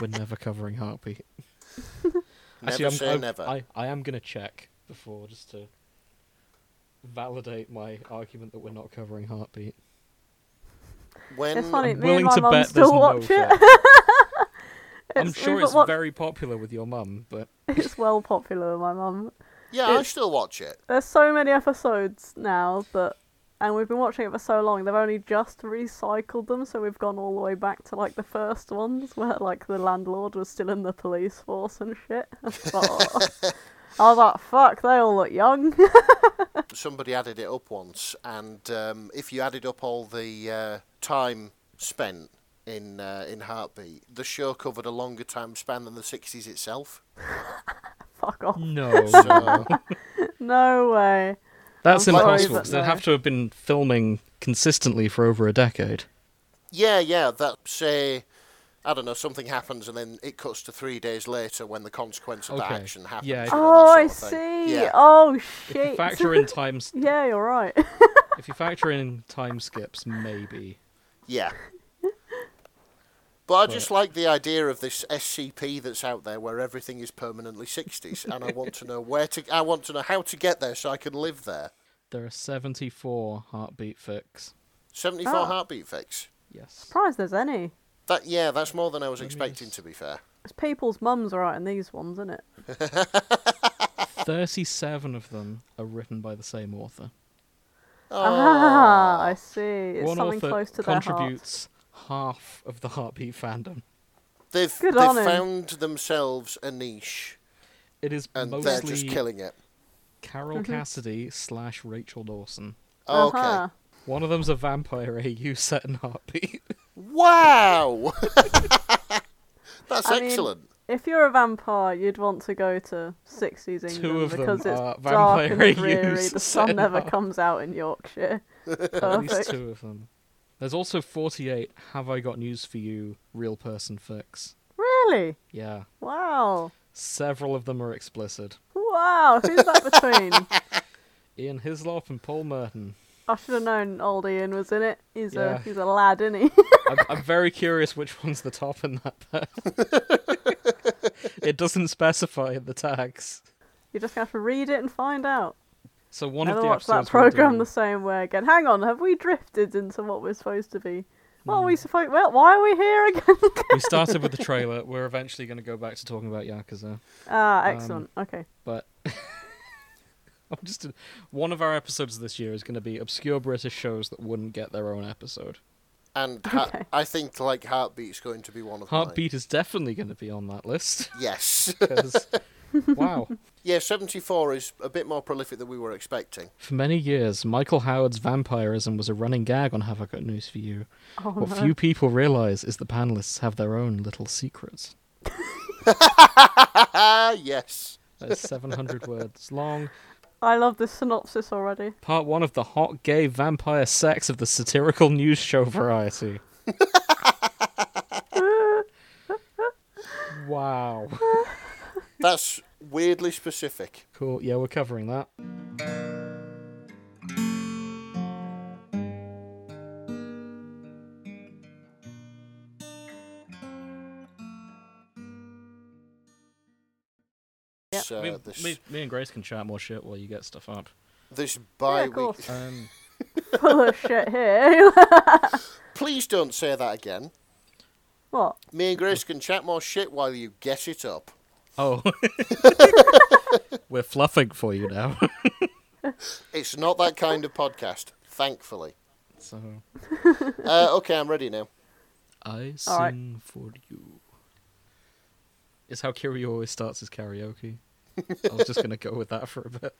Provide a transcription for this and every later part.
we're never covering Heartbeat. Never I'm, say I'm- never. I, I am gonna check before just to validate my argument that we're not covering Heartbeat. when It's funny. I'm Me willing and my to mum bet still there's no it. I'm sure it's wa- very popular with your mum, but It's well popular with my mum. yeah, I it's- still watch it. There's so many episodes now that, and we've been watching it for so long. They've only just recycled them, so we've gone all the way back to like the first ones where like the landlord was still in the police force and shit. I thought- was like, fuck, they all look young. Somebody added it up once, and um, if you added up all the uh, time spent in uh, in Heartbeat, the show covered a longer time span than the '60s itself. fuck off. no. So, No way. That's I'm impossible because they'd have to have been filming consistently for over a decade. yeah, yeah, that say. I don't know. Something happens, and then it cuts to three days later when the consequence of that action happens. Yeah, Oh, I sort of thing. see. Yeah. Oh If shit. you factor in times, yeah, you're right. if you factor in time skips, maybe. Yeah. But I just like the idea of this SCP that's out there where everything is permanently 60s and I want to know where to I want to know how to get there so I can live there. There are 74 heartbeat fics. 74 Oh. heartbeat fics. Yes. Surprised there's any. That yeah, that's more than I was Let expecting just- to be fair. It's people's mums are right in these ones, isn't it? 37 of them are written by the same author. Ah, Oh. I see. It's One something author close to their heart. contributes half of the heartbeat fandom. They've Good they've on him. found themselves a niche It is and mostly they're just killing it. Carol Mm-hmm. Cassidy slash Rachel Dawson. Oh, okay. Uh-huh. One of them's a vampire AU set in Heartbeat. Wow. that's I mean, excellent. If you're a vampire, you'd want to go to 60s England Two of them because it's are dark and vampire dreary. The sun never Heart- comes out in Yorkshire. At least two of them. There's also 48 Have I Got News For You real person fics. Really? Yeah. Wow. Several of them are explicit. Wow. Who's that between? Ian Hislop and Paul Merton. I should have known old Ian was in it. He's Yeah. a he's a lad, isn't he? I'm, I'm very curious which one's the top in that. it doesn't specify in the tags. You're just gonna have to read it and find out. So one Never of the watch that episodes we'll program do- the same way again. Hang on, have we drifted into what we're supposed to be? What Hmm. are we supposed? Well, why are we here again? we started with the trailer. We're eventually going to go back to talking about Yakuza, ah, excellent. okay. but I'm just one of our episodes this year is going to be obscure British shows that wouldn't get their own episode. And ha- Okay. I think like Heartbeat's going to be one of mine. Heartbeat is definitely going to be on that list Yes. 'Cause- wow. yeah, 74 is a bit more prolific than we were expecting. For many years, Michael Howard's vampirism was a running gag on Have I Got News for You. Oh What no. few people realize is the panelists have their own little secrets. yes. That is 700 words long. I love this synopsis already. Part one of the hot gay vampire sex of the satirical news show variety. wow. That's weirdly specific. Cool. Yeah, we're covering that. So I mean, this, me, me and Grace can chat more shit while you get stuff up. this Yeah, bi of course. Um, Full of shit here. Please don't say that again. what? Me and Grace can chat more shit while you get it up. Oh. we're fluffing for you now. It's not that kind of podcast, thankfully. so, Uh, okay, I'm ready now. I All right. sing for you. Is how Kiryu always starts his karaoke. I was just gonna go with that for a bit.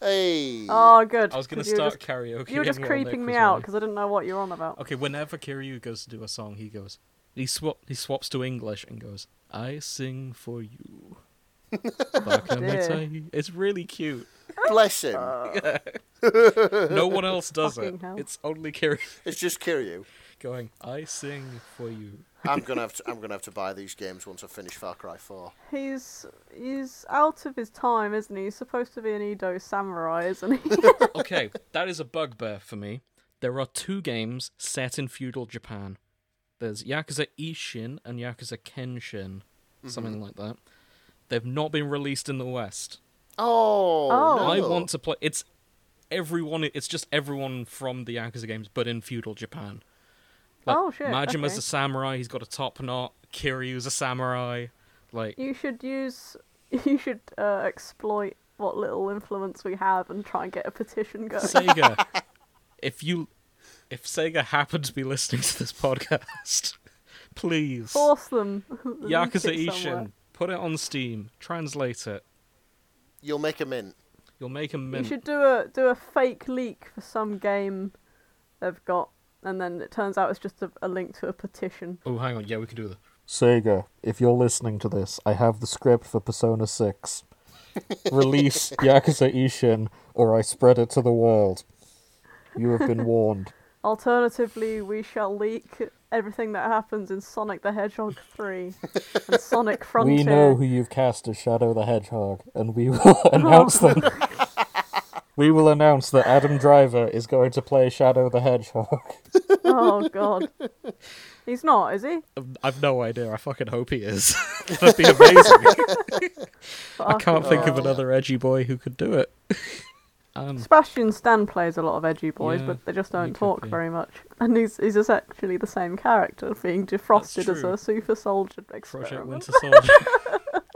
Hey. Oh, good. I was gonna start just- karaoke. You were just creeping me out because I didn't know what you're on about. Okay, whenever Kiryu goes to do a song, he goes. He swap. He swaps to English and goes. I sing for you. Bakamitai." it's really cute. Bless him. Uh, no one else does it. Hell. It's only Kiryu It's just Kiryu. going. I sing for you. I'm gonna have to. I'm gonna have to buy these games once I finish Far Cry 4. He's he's out of his time, isn't he? He's supposed to be an Edo samurai, isn't he? Okay, that is a bugbear for me. There are two games set in feudal Japan. There's Yakuza Ishin and Yakuza Kenshin, something Mm-hmm. like that. They've not been released in the West. Oh, Oh. no. I want to play. It's everyone. It's just everyone from the Yakuza games, but in feudal Japan. Like, Oh, shit, Majima's okay. a samurai. He's got a top knot. Kiryu's a samurai. Like You should use. You should uh, exploit what little influence we have and try and get a petition going. Sega. if you, if Sega happened to be listening to this podcast, please Force them. Yakuza it. Ishin, put it on Steam, translate it. You'll make a mint. You'll make a mint. You should do a do a fake leak for some game they've got, and then it turns out it's just a, a link to a petition. Oh, hang on. Yeah, we can do that. Sega, if you're listening to this, I have the script for Persona 6. Release Yakuza Ishin, or I spread it to the world. You have been warned. Alternatively, we shall leak everything that happens in Sonic the Hedgehog 3 and Sonic Frontier. We know who you've cast as Shadow the Hedgehog, and we will announce them. we will announce that Adam Driver is going to play Shadow the Hedgehog. Oh god. He's not, is he? I've- I've no idea. I fucking hope he is. That'd be amazing. I can't think of another edgy boy who could do it. Um, Sebastian Stan plays a lot of edgy boys, Yeah, but they just don't talk be. very much. And he's he's just actually the same character, being defrosted as a super soldier Project. Winter Soldier.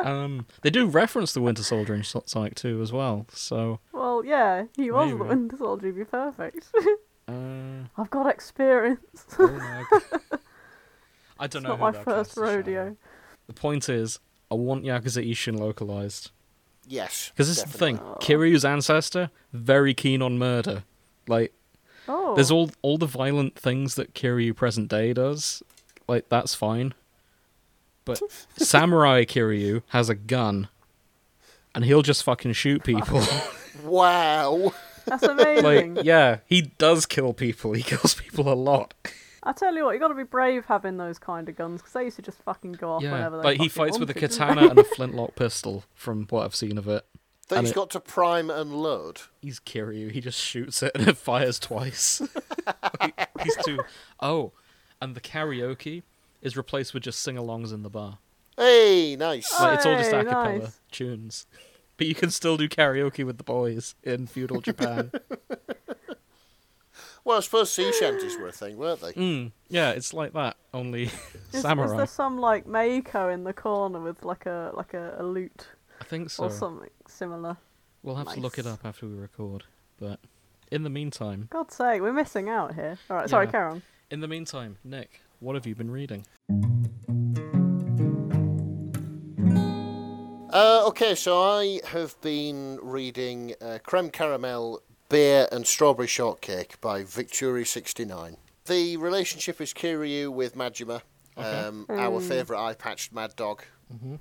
um, they do reference the Winter Soldier in So- Sonic 2 as well. So, Well, yeah, he was the Winter Soldier. He'd be perfect. uh, I've got experience. oh my don't It's know. not my first cast as Shadow. rodeo. The point is, I want Yakuza Ishin localized. Yes. Because this definitely. is the thing. Oh. Kiryu's ancestor, very keen on murder. Like, Oh, There's all all the violent things that Kiryu present day does. Like that's fine. But Samurai Kiryu has a gun. And he'll just fucking shoot people. Wow. that's amazing. like yeah, he does kill people. He kills people a lot. I tell you what, you got to be brave having those kind of guns because they used to just fucking go off yeah. whenever they. Like he fucking fights with a katana and a flintlock pistol from what I've seen of it. That And he's it- got to prime and load. He's Kiryu. He just shoots it and it fires twice. Like, He's too. Oh, and the karaoke is replaced with just sing-alongs in the bar. Hey, nice. Like, it's all just Hey, a cappella nice. tunes. But you can still do karaoke with the boys in feudal Japan. Well, I suppose sea shanties were a thing, weren't they? mm, yeah, it's like that, only Is, is there some like maiko in the corner with like a like a, a lute I think so. or something similar? We'll have to look it up after we record. But in the meantime, God's sake, we're missing out here. All right, sorry, Yeah. carry on. in the meantime, Nick, what have you been reading? Uh, okay, so I have been reading uh, Creme Caramel Beer and Strawberry Shortcake by viktuuri69. The relationship is Kiryu with Majima, Okay. um, our Mm. favourite eye patched mad dog.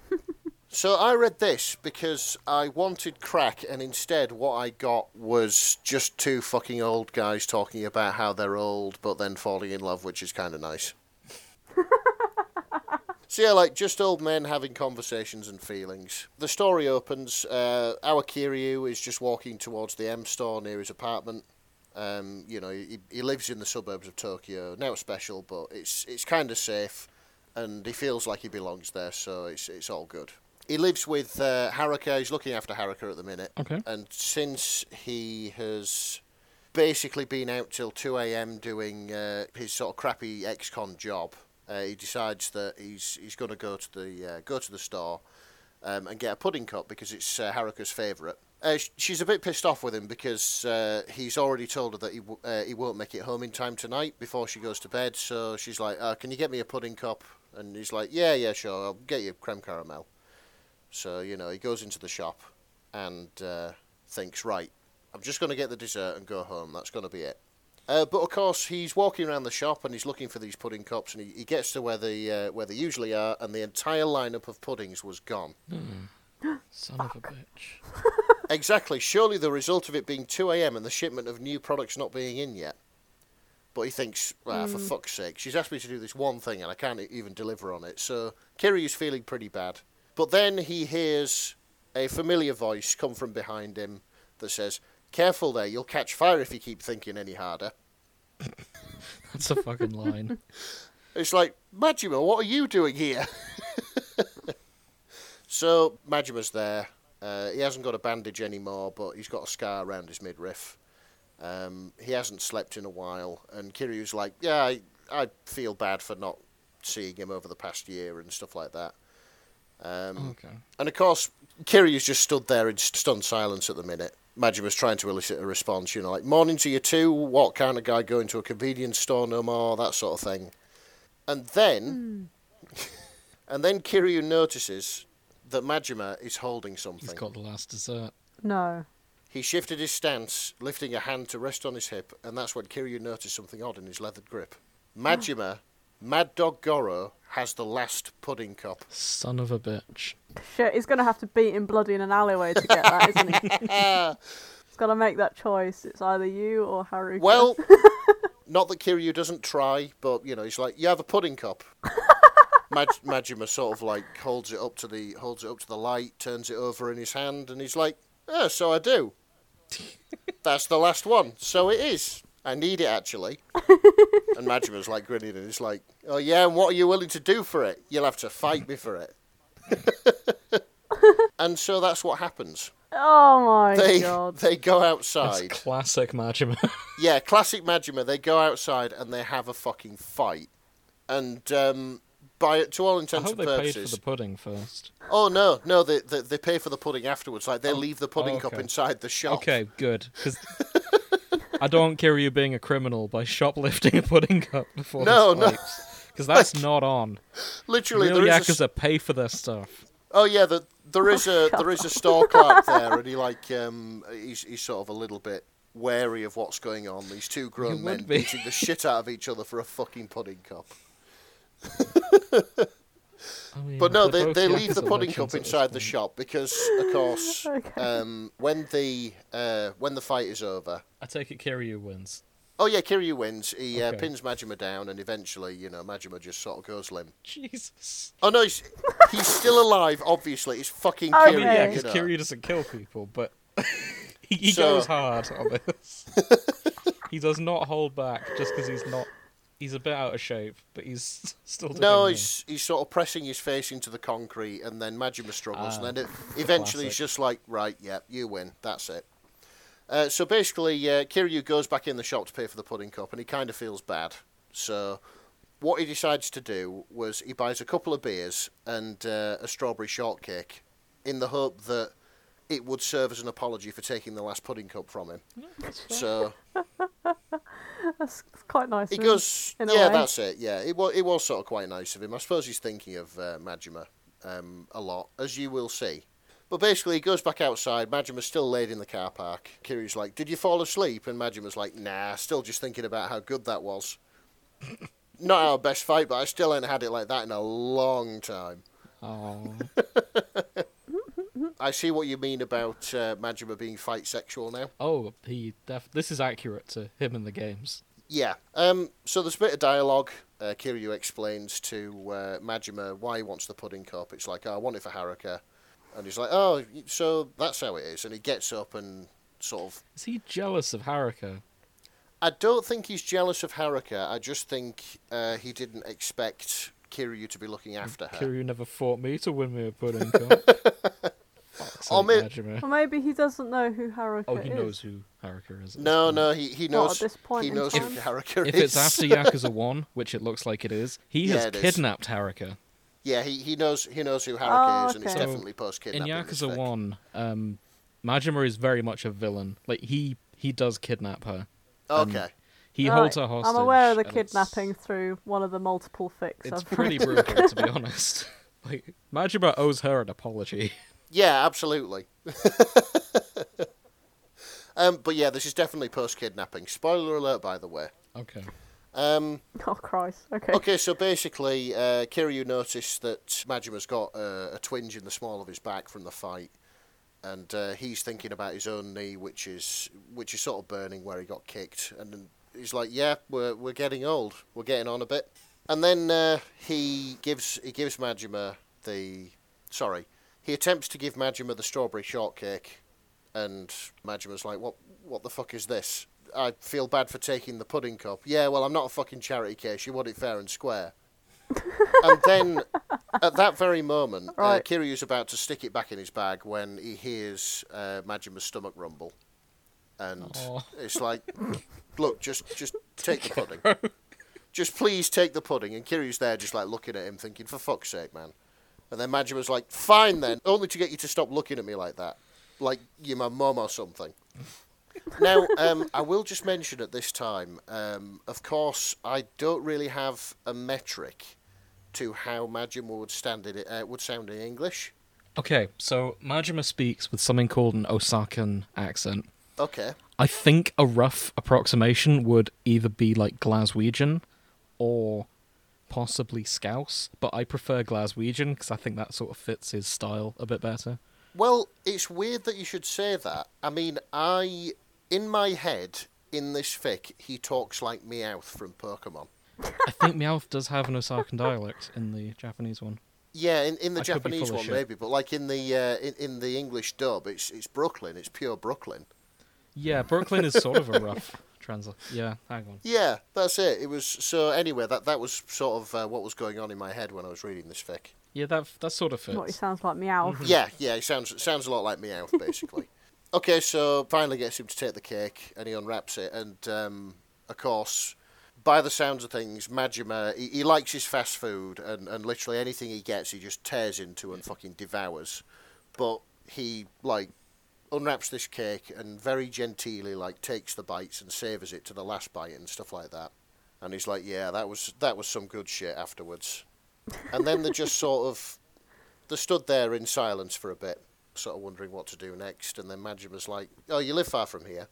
so I read this because I wanted crack, and instead, what I got was just two fucking old guys talking about how they're old but then falling in love, which is kind of nice. So yeah, like just old men having conversations and feelings. The story opens. Uh, our Kiryu is just walking towards the M store near his apartment. Um, you know, he, he lives in the suburbs of Tokyo. Now it's special, but it's it's kind of safe, and he feels like he belongs there, so it's it's all good. He lives with uh, Haruka. He's looking after Haruka at the minute, Okay. and since he has basically been out till 2 a.m. doing uh, his sort of crappy ex-con job, uh, he decides that he's he's going to go to the uh, go to the store um, and get a pudding cup because it's uh, Haruka's favourite. Uh, sh- she's a bit pissed off with him because uh, he's already told her that he w- uh, he won't make it home in time tonight before she goes to bed. So she's like, "Can you get me a pudding cup?" And he's like, "Yeah, yeah, sure. I'll get you creme caramel." So you know, he goes into the shop and thinks, "Right, I'm just going to get the dessert and go home. That's going to be it." Uh, but of course, he's walking around the shop and he's looking for these pudding cups, and he, he gets to where they uh, where they usually are, and the entire lineup of puddings was gone. Son of a bitch. Exactly. Surely the result of it being 2 a.m. and the shipment of new products not being in yet. But he thinks, ah, for fuck's sake, she's asked me to do this one thing and I can't e- even deliver on it. So Kiryu's feeling pretty bad. But then he hears a familiar voice come from behind him that says, Careful there, you'll catch fire if you keep thinking any harder. That's a fucking line. It's like, Majima, what are you doing here? so, Majima's there. Uh, he hasn't got a bandage anymore, but he's got a scar around his midriff. Um, he hasn't slept in a while, and Kiryu's like, yeah, I, I feel bad for not seeing him over the past year and stuff like that. Um, Okay. and of course, Kiryu's just stood there in stunned silence at the minute. Majima's trying to elicit a response, you know, like, morning to you too, what kind of guy going to a convenience store no more, that sort of thing. And then, hmm. and then Kiryu notices that Majima is holding something. He's got the last dessert. No. He shifted his stance, lifting a hand to rest on his hip, and that's when Kiryu noticed something odd in his leathered grip. Oh. Majima, Mad Dog Goro, has the last pudding cup. Son of a bitch. Shit, he's gonna have to beat him bloody in an alleyway to get that, isn't he? He's gotta make that choice. It's either you or Haruka. Well, not that Kiryu doesn't try, but you know, he's like, "You have a pudding cup." Maj- Majima sort of like holds it up to the holds it up to the light, turns it over in his hand, and he's like, "Oh, so I do." That's the last one. So it is. I need it actually. and Majima's like grinning, and he's like, "Oh yeah, and what are you willing to do for it? You'll have to fight me for it." and so that's what happens. oh my They god. they go That's outside. classic Majima. Yeah, classic Majima. They go outside and they have a fucking fight, and um, by to all I intents hope and they paid for the pudding first. oh no, no, they, they they pay for the pudding afterwards. Like they Oh, leave the pudding oh, cup inside the shop. Okay, good. Because I don't want Kiryu being a criminal by shoplifting a pudding cup before No, no. Fights. Because that's not on. Literally, Real there is a, pay for their stuff. oh yeah, the, there is a there is a store clerk there, and he like um he's he's sort of a little bit wary of what's going on. These two grown men be. beating the shit out of each other for a fucking pudding cup. I mean, But no, they're they, leave the pudding cup inside the shop because, of course, Okay. um, when the uh, when the fight is over, I take it Kiryu wins. Oh yeah, Kiryu wins. He uh, pins Majima down, and eventually, you know, Majima just sort of goes limp. Jesus. Oh no, he's, he's still alive. Obviously, it's fucking Okay. Kiryu. Yeah, you because know. Kiryu doesn't kill people, but he, he So- goes hard on this. he does not hold back just because he's not. He's a bit out of shape, but he's still No, well. he's he's sort of pressing his face into the concrete, and then Majima struggles, Ah, and then it, eventually he's just like, right, yeah, you win. That's it. Uh, so basically, uh, Kiryu goes back in the shop to pay for the pudding cup, and he kind of feels bad. So what he decides to do was he buys a couple of beers and uh, a strawberry shortcake, in the hope that it would serve as an apology for taking the last pudding cup from him. So That's quite nice. he goes, yeah, that's it. Yeah, it was it was sort of quite nice of him. I suppose he's thinking of uh, Majima um, a lot, as you will see. But basically, he goes back outside. Majima's still laid in the car park. Kiryu's like, "Did you fall asleep?" And Majima's like, "Nah, still just thinking about how good that was." Not our best fight, but I still ain't had it like that in a long time. Oh, I see what you mean about uh, Majima being fight sexual now. oh, he. Def- this is accurate to him in the games. Yeah. Um, so there's a bit of dialogue. Uh, Kiryu explains to uh, Majima why he wants the pudding cup. It's like, oh, I want it for Haruka. And he's like, oh, so that's how it is. And he gets up and sort of. Is he jealous of Haruka? I don't think he's jealous of Haruka. I just think uh, he didn't expect Kiryu to be looking after her. Kiryu never fought me to win me a pudding cup. Fuck's Oh, may- Or maybe he doesn't know who Haruka is. Oh, he is. knows who Haruka is. at No, this no, he, he What, knows. at this point he in knows who? Haruka If is. If it's after Yakuza 1, which it looks like it is, he Yeah, has it is. kidnapped Haruka. Yeah, he, he knows he knows who Haruka Oh, is, and it's okay. So, definitely post kidnapping. In kidnapping. Yakuza 1, um, Majima is very much a villain. Like, he, he does kidnap her. Okay. He Right, holds her hostage. I'm aware of the and it's- kidnapping through one of the multiple fics. It's I've pretty read. brutal, to be honest. Like, Majima owes her an apology. Yeah, absolutely. um, but yeah, this is definitely post kidnapping. Spoiler alert, by the way. Okay. Um, Oh Christ. Okay. okay, so basically, uh, Kiryu noticed that Majima's got uh, a twinge in the small of his back from the fight, and uh, he's thinking about his own knee, which is which is sort of burning where he got kicked, and he's like, "Yeah, we're we're getting old. We're getting on a bit." And then uh, he gives he gives Majima the sorry, he attempts to give Majima the strawberry shortcake, and Majima's like, "What what the fuck is this?" I feel bad for taking the pudding cup. Yeah, well, I'm not a fucking charity case. You want it fair and square. and then at that very moment, uh, Right. Kiryu's about to stick it back in his bag when he hears uh, Majima's stomach rumble, and Aw. it's like, look, just just take the pudding. Just please take the pudding. And Kiryu's there, just like looking at him, thinking, for fuck's sake, man. And then Majima's like, fine then, only to get you to stop looking at me like that, like you're my mum or something. Now, um, I will just mention at this time, um, of course, I don't really have a metric to how Majima would stand it uh, would sound in English. Okay, so Majima speaks with something called an Osakan accent. Okay. I think a rough approximation would either be like Glaswegian or possibly Scouse, but I prefer Glaswegian because I think that sort of fits his style a bit better. Well, it's weird that you should say that. I mean, I in my head in this fic he talks like Meowth from Pokemon. I think Meowth does have an Osakan dialect in the Japanese one. Yeah, in, in the I Japanese one maybe, but like in the uh, in, in the English dub, it's it's Brooklyn. It's pure Brooklyn. Yeah, Brooklyn is sort of a rough translate. Yeah, hang on. Yeah, that's it. It was so anyway. That that was sort of uh, what was going on in my head when I was reading this fic. Yeah, that that sort of fits. What he sounds like meow. Yeah, yeah, it sounds it sounds a lot like Meowth, basically. okay, so finally gets him to take the cake, and he unwraps it, and um, of course, by the sounds of things, Majima he, he likes his fast food, and, and literally anything he gets, he just tears into and fucking devours. But he like unwraps this cake and very genteelly like takes the bites and savors it to the last bite and stuff like that. And he's like, "Yeah, that was that was some good shit." Afterwards, and then they just sort of they stood there in silence for a bit, sort of wondering what to do next. And then Majima's like, "Oh, you live far from here,"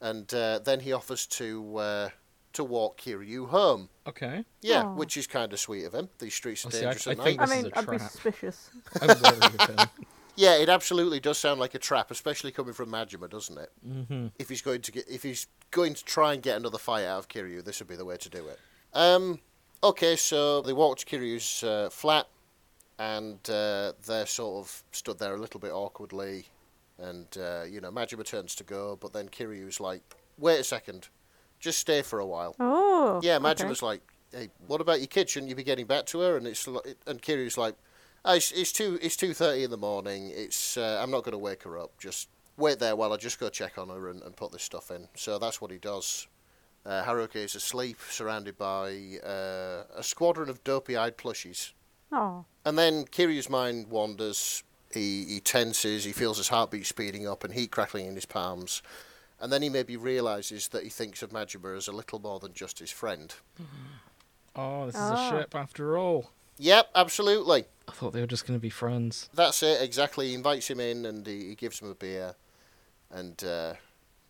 and uh, then he offers to uh, to walk Kiryu home. Okay. Yeah, Aw. which is kind of sweet of him. These streets are Oh, see, I- dangerous I at think night. I This is mean, a I'd be suspicious. I'm wary of him. Yeah, it absolutely does sound like a trap, especially coming from Majima, doesn't it? hmm If he's going to get, if he's going to try and get another fight out of Kiryu, this would be the way to do it. Um, okay, so they walked to Kiryu's uh, flat, and uh, they're sort of stood there a little bit awkwardly, and uh, you know Majima turns to go, but then Kiryu's like, "Wait a second, just stay for a while." Oh. Yeah, okay. Majima's like, "Hey, what about your kid? Shouldn't you be getting back to her?" And it's li- and Kiryu's like, oh, "It's it's two it's two thirty in the morning. It's uh, I'm not going to wake her up. Just wait there while I just go check on her and, and put this stuff in." So that's what he does. Uh, Haruka is asleep, surrounded by uh, a squadron of dopey-eyed plushies. Oh. And then Kiryu's mind wanders. He he tenses. He feels his heartbeat speeding up and heat crackling in his palms. And then he maybe realizes that he thinks of Majima as a little more than just his friend. Oh, this is a ship after all. Yep, absolutely. I thought they were just going to be friends. That's it, exactly. He invites him in and he, he gives him a beer. And uh,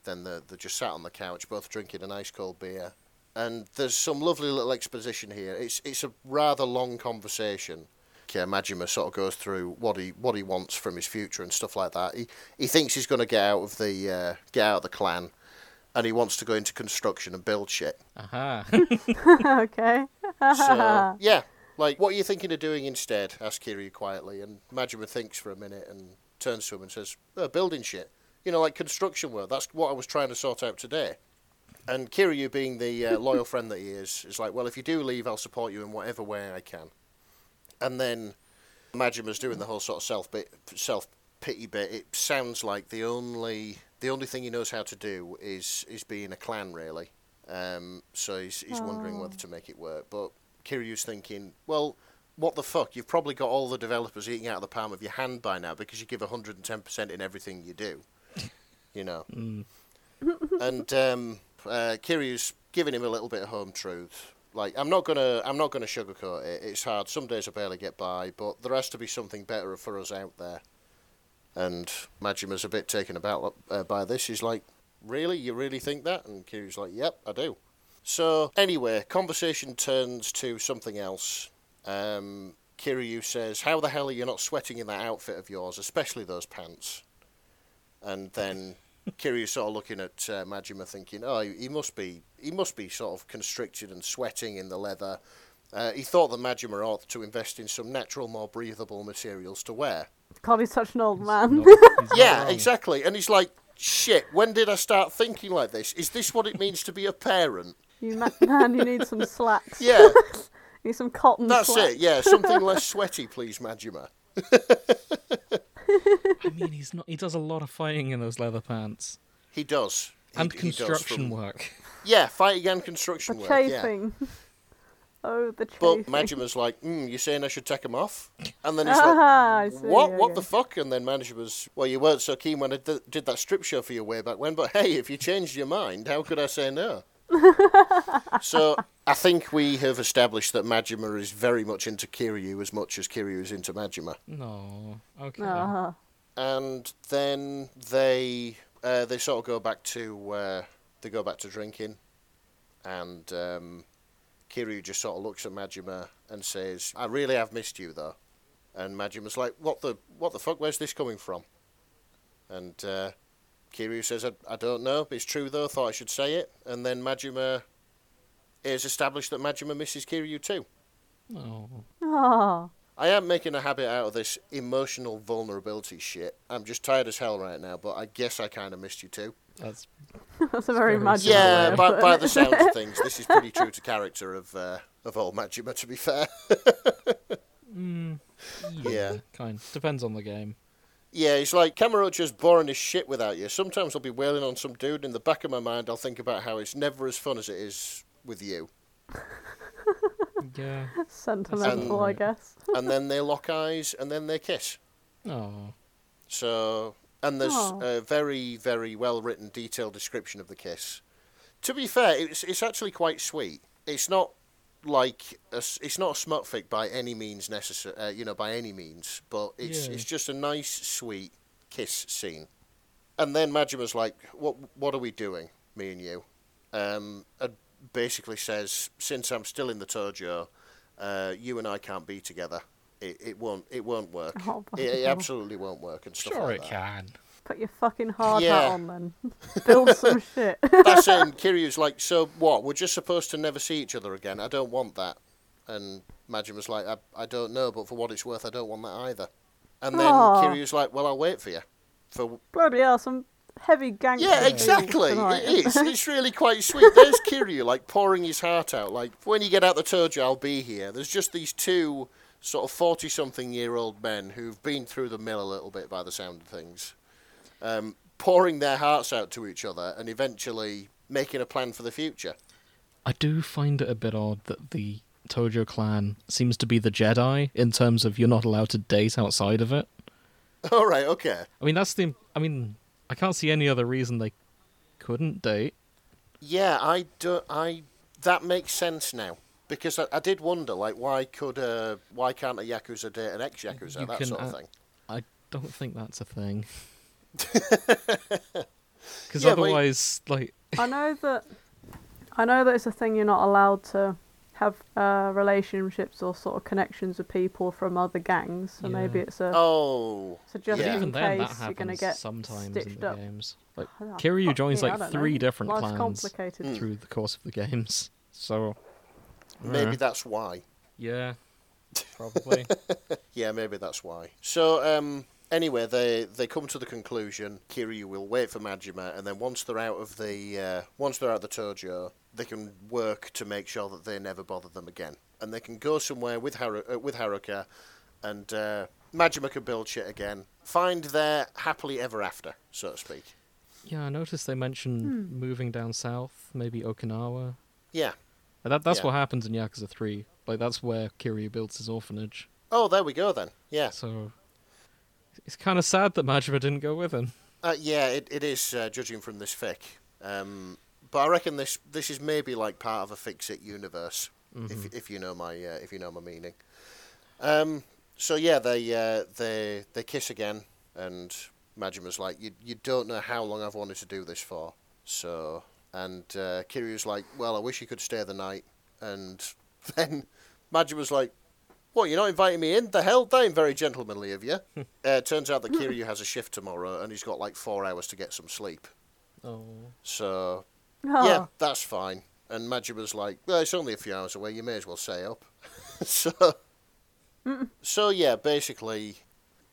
then they're, they're just sat on the couch, both drinking an ice cold beer. And there's some lovely little exposition here. It's it's a rather long conversation. Okay, Majima sort of goes through what he what he wants from his future and stuff like that. He he thinks he's going to get out of the uh, get out of the clan, and he wants to go into construction and build shit. Aha. okay. So yeah, like what are you thinking of doing instead? asks Kiryu quietly, and Majima thinks for a minute and turns to him and says, oh, "Building shit, you know, like construction work. That's what I was trying to sort out today." And Kiryu, being the uh, loyal friend that he is, is like, "Well, if you do leave, I'll support you in whatever way I can." And then Majima's doing the whole sort of self bit, self pity bit. It sounds like the only the only thing he knows how to do is is be in a clan really. Um, so he's he's wondering whether to make it work. But Kiryu's thinking, well, what the fuck? You've probably got all the developers eating out of the palm of your hand by now because you give 110% in everything you do. You know. and um, uh, Kiryu's giving him a little bit of home truth. Like I'm not gonna I'm not gonna sugarcoat it. It's hard. Some days I barely get by, but there has to be something better for us out there. And Majima's a bit taken about uh, by this. He's like, "Really? You really think that?" And Kiryu's like, "Yep, I do." So anyway, conversation turns to something else. Um, Kiryu says, "How the hell are you not sweating in that outfit of yours, especially those pants?" And then Kiryu's sort of looking at uh, Majima, thinking, "Oh, he he must be, he must be sort of constricted and sweating in the leather." Uh, he thought that Majima ought to invest in some natural, more breathable materials to wear. God, he's such an old man. He's not Yeah, exactly. And he's like, "Shit, when did I start thinking like this? Is this what it means to be a parent?" you ma- man, you need some slacks. Yeah, Need some cotton. That's sweat. it. Yeah, something less sweaty, please, Majima. I mean, he's not. He does a lot of fighting in those leather pants He does. He- and he does construction from- work. Yeah, fighting and construction The work. Yeah. oh, the But chafing. Majima's like, mm, you saying I should take him off? And then he's like, Ah, I see, what? What the fuck? And then Majima's, well, you weren't so keen when I did, did that strip show for you way back when, but hey, if you changed your mind, how could I say no? so I think we have established that Majima is very much into Kiryu as much as Kiryu is into Majima. No. Okay. Ah, and then they uh, they sort of go back to uh, they go back to drinking, and um, Kiryu just sort of looks at Majima and says, "I really have missed you, though." And Majima's like, "What the what the fuck? Where's this coming from?" And uh, Kiryu says, I, "I don't know. It's true though. Thought I should say it." And then Majima is established that Majima misses Kiryu too. Oh. ah. I am making a habit out of this emotional vulnerability shit. I'm just tired as hell right now, but I guess I kind of missed you too. That's That's a very very magical way Yeah, by, by the sounds of things, this is pretty true to character of uh, of old Majima. To be fair, mm, Yeah. Kind. Depends on the game. yeah, he's like Kamurocho's boring as shit without you. Sometimes I'll be wailing on some dude. In the back of my mind, I'll think about how it's never as fun as it is with you. Yeah. Sentimental, I guess. And then they lock eyes, and then they kiss. Oh. So, and there's Aw. a very, very well written, detailed description of the kiss. To be fair, it's it's actually quite sweet. It's not like a, s- it's not a smut fic by any means necessary, uh, you know, by any means. But it's Yeah. it's just a nice, sweet kiss scene. And then Majima's like, "What what are we doing, me and you?" Um, and basically says, "Since I'm still in the Tojo, uh, you and I can't be together. It, it won't it won't work. Oh, it, it absolutely won't work and stuff Sure, like it that." can. Put your fucking hard Yeah. hat on then. Build some shit. That's it. And Kiryu's like, so what? We're just supposed to never see each other again. I don't want that. And Majima's like, I, I don't know, but for what it's worth, I don't want that either. And then Aw. Kiryu's like, well, I'll wait for you. For Bloody hell, some heavy gangster. yeah, exactly. tonight. It is. It's really quite sweet. There's Kiryu like pouring his heart out. Like when you get out the Tojo, I'll be here. There's just these two sort of forty-something-year-old men who've been through the mill a little bit by the sound of things, um, pouring their hearts out to each other, and eventually making a plan for the future. I do find it a bit odd that the Tojo clan seems to be the Jedi in terms of you're not allowed to date outside of it. All right, okay. I mean, that's the. I mean, I can't see any other reason they couldn't date. Yeah, I do. I that makes sense now because I, I did wonder, like, why could uh, why can't a yakuza date an ex yakuza, You that can, sort of uh, thing. I don't think that's a thing. Because Yeah, but- otherwise, like, I know that. I know that it's a thing you're not allowed to have uh, relationships or sort of connections with people from other gangs. So maybe it's a. Oh, So just Yeah. in even then, that case you're gonna happens get sometimes in the up. games. Like, Oh, Kiryu joins like three know. different Life's clans complicated. Mm. through the course of the games. So, maybe yeah. that's why. yeah, probably. Yeah, maybe that's why. So, um, anyway, they they come to the conclusion Kiryu will wait for Majima, and then once they're out of the uh, once they're out of the Tojo, they can work to make sure that they never bother them again, and they can go somewhere with Haru- uh, with Haruka, and uh, Majima can build shit again, find their happily ever after, so to speak. yeah, I noticed they mentioned Hmm. moving down south, maybe Okinawa. Yeah. And That that's Yeah. what happens in Yakuza Three. Like that's where Kiryu builds his orphanage. Oh, there we go then. Yeah. So it's kind of sad that Majima didn't go with him. Uh, yeah, it, it is, uh, judging from this fic. Um, but I reckon this this is maybe like part of a fix it universe, if if you know my uh, if you know my meaning. Um, so yeah, they uh, they they kiss again, and Majima's like, you you don't know how long I've wanted to do this for. So and uh, Kiryu's like, well, I wish you could stay the night, and then Majima's like. What, you're not inviting me in? The hell? That ain't very gentlemanly of you. uh, turns out that Kiryu has a shift tomorrow and he's got like four hours to get some sleep. Oh. So, Oh, yeah, that's fine. And Majima's like, well, it's only a few hours away, you may as well stay up. so, so, yeah, basically,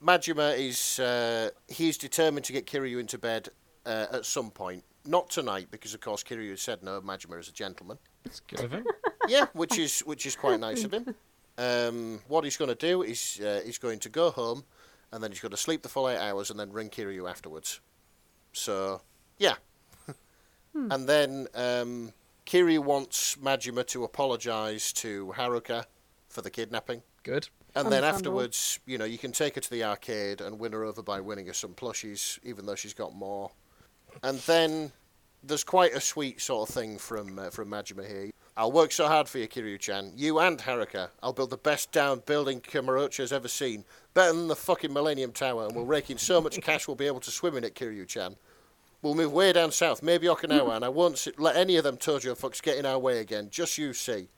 Majima is, uh, he's determined to get Kiryu into bed uh, at some point. Not tonight, because of course Kiryu said no, Majima is a gentleman. It's good of him. yeah, which is which is quite nice of him. Um, what he's going to do is uh, he's going to go home, and then he's going to sleep the full eight hours, and then ring Kiryu afterwards. So, yeah. And then um, Kiryu wants Majima to apologise to Haruka for the kidnapping. Good. And then afterwards, you know, you can take her to the arcade and win her over by winning her some plushies, even though she's got more. And then there's quite a sweet sort of thing from uh, from Majima here. I'll work so hard for you, Kiryu-chan. You and Haruka. I'll build the best down building Kamurocho's ever seen. Better than the fucking Millennium Tower, and we'll rake in so much cash we'll be able to swim in it, Kiryu-chan. We'll move way down south, maybe Okinawa, and I won't sit, let any of them Tojo fucks get in our way again. Just you see.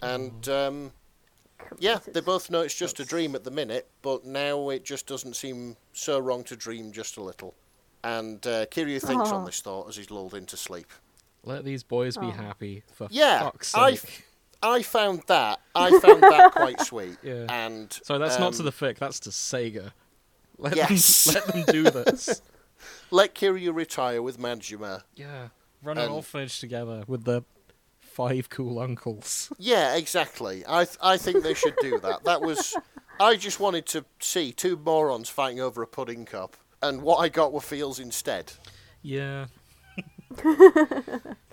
And, um, yeah, they both know it's just a dream at the minute, but now it just doesn't seem so wrong to dream just a little. And uh, Kiryu thinks on Oh. this thought as he's lulled into sleep. Let these boys be Oh. happy. For Yeah, fuck's I, sake. I found that I found that quite sweet. Yeah. And Sorry, that's not to um, the fic. That's to Sega. Let Yes. them let them do this. let Kiryu retire with Majima. yeah, run an orphanage together with the five cool uncles. Yeah, exactly. I th- I think they should do that. That was I just wanted to see two morons fighting over a pudding cup, and what I got were feels instead. Yeah,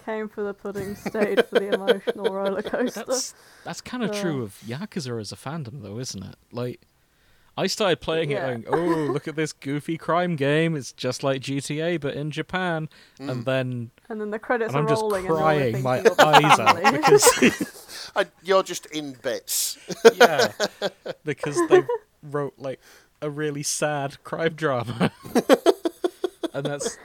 Came for the pudding, stayed for the emotional roller coaster. that's that's kind of Uh. true of Yakuza as a fandom, though, isn't it? Like, I started playing Yeah. it, going, "Oh, look at this goofy crime game! It's just like GTA, but in Japan." Mm. And then, And then the credits and I'm just rolling, crying you're my thinking of the eyes out because I, you're just in bits. yeah, because they wrote like a really sad crime drama, and that's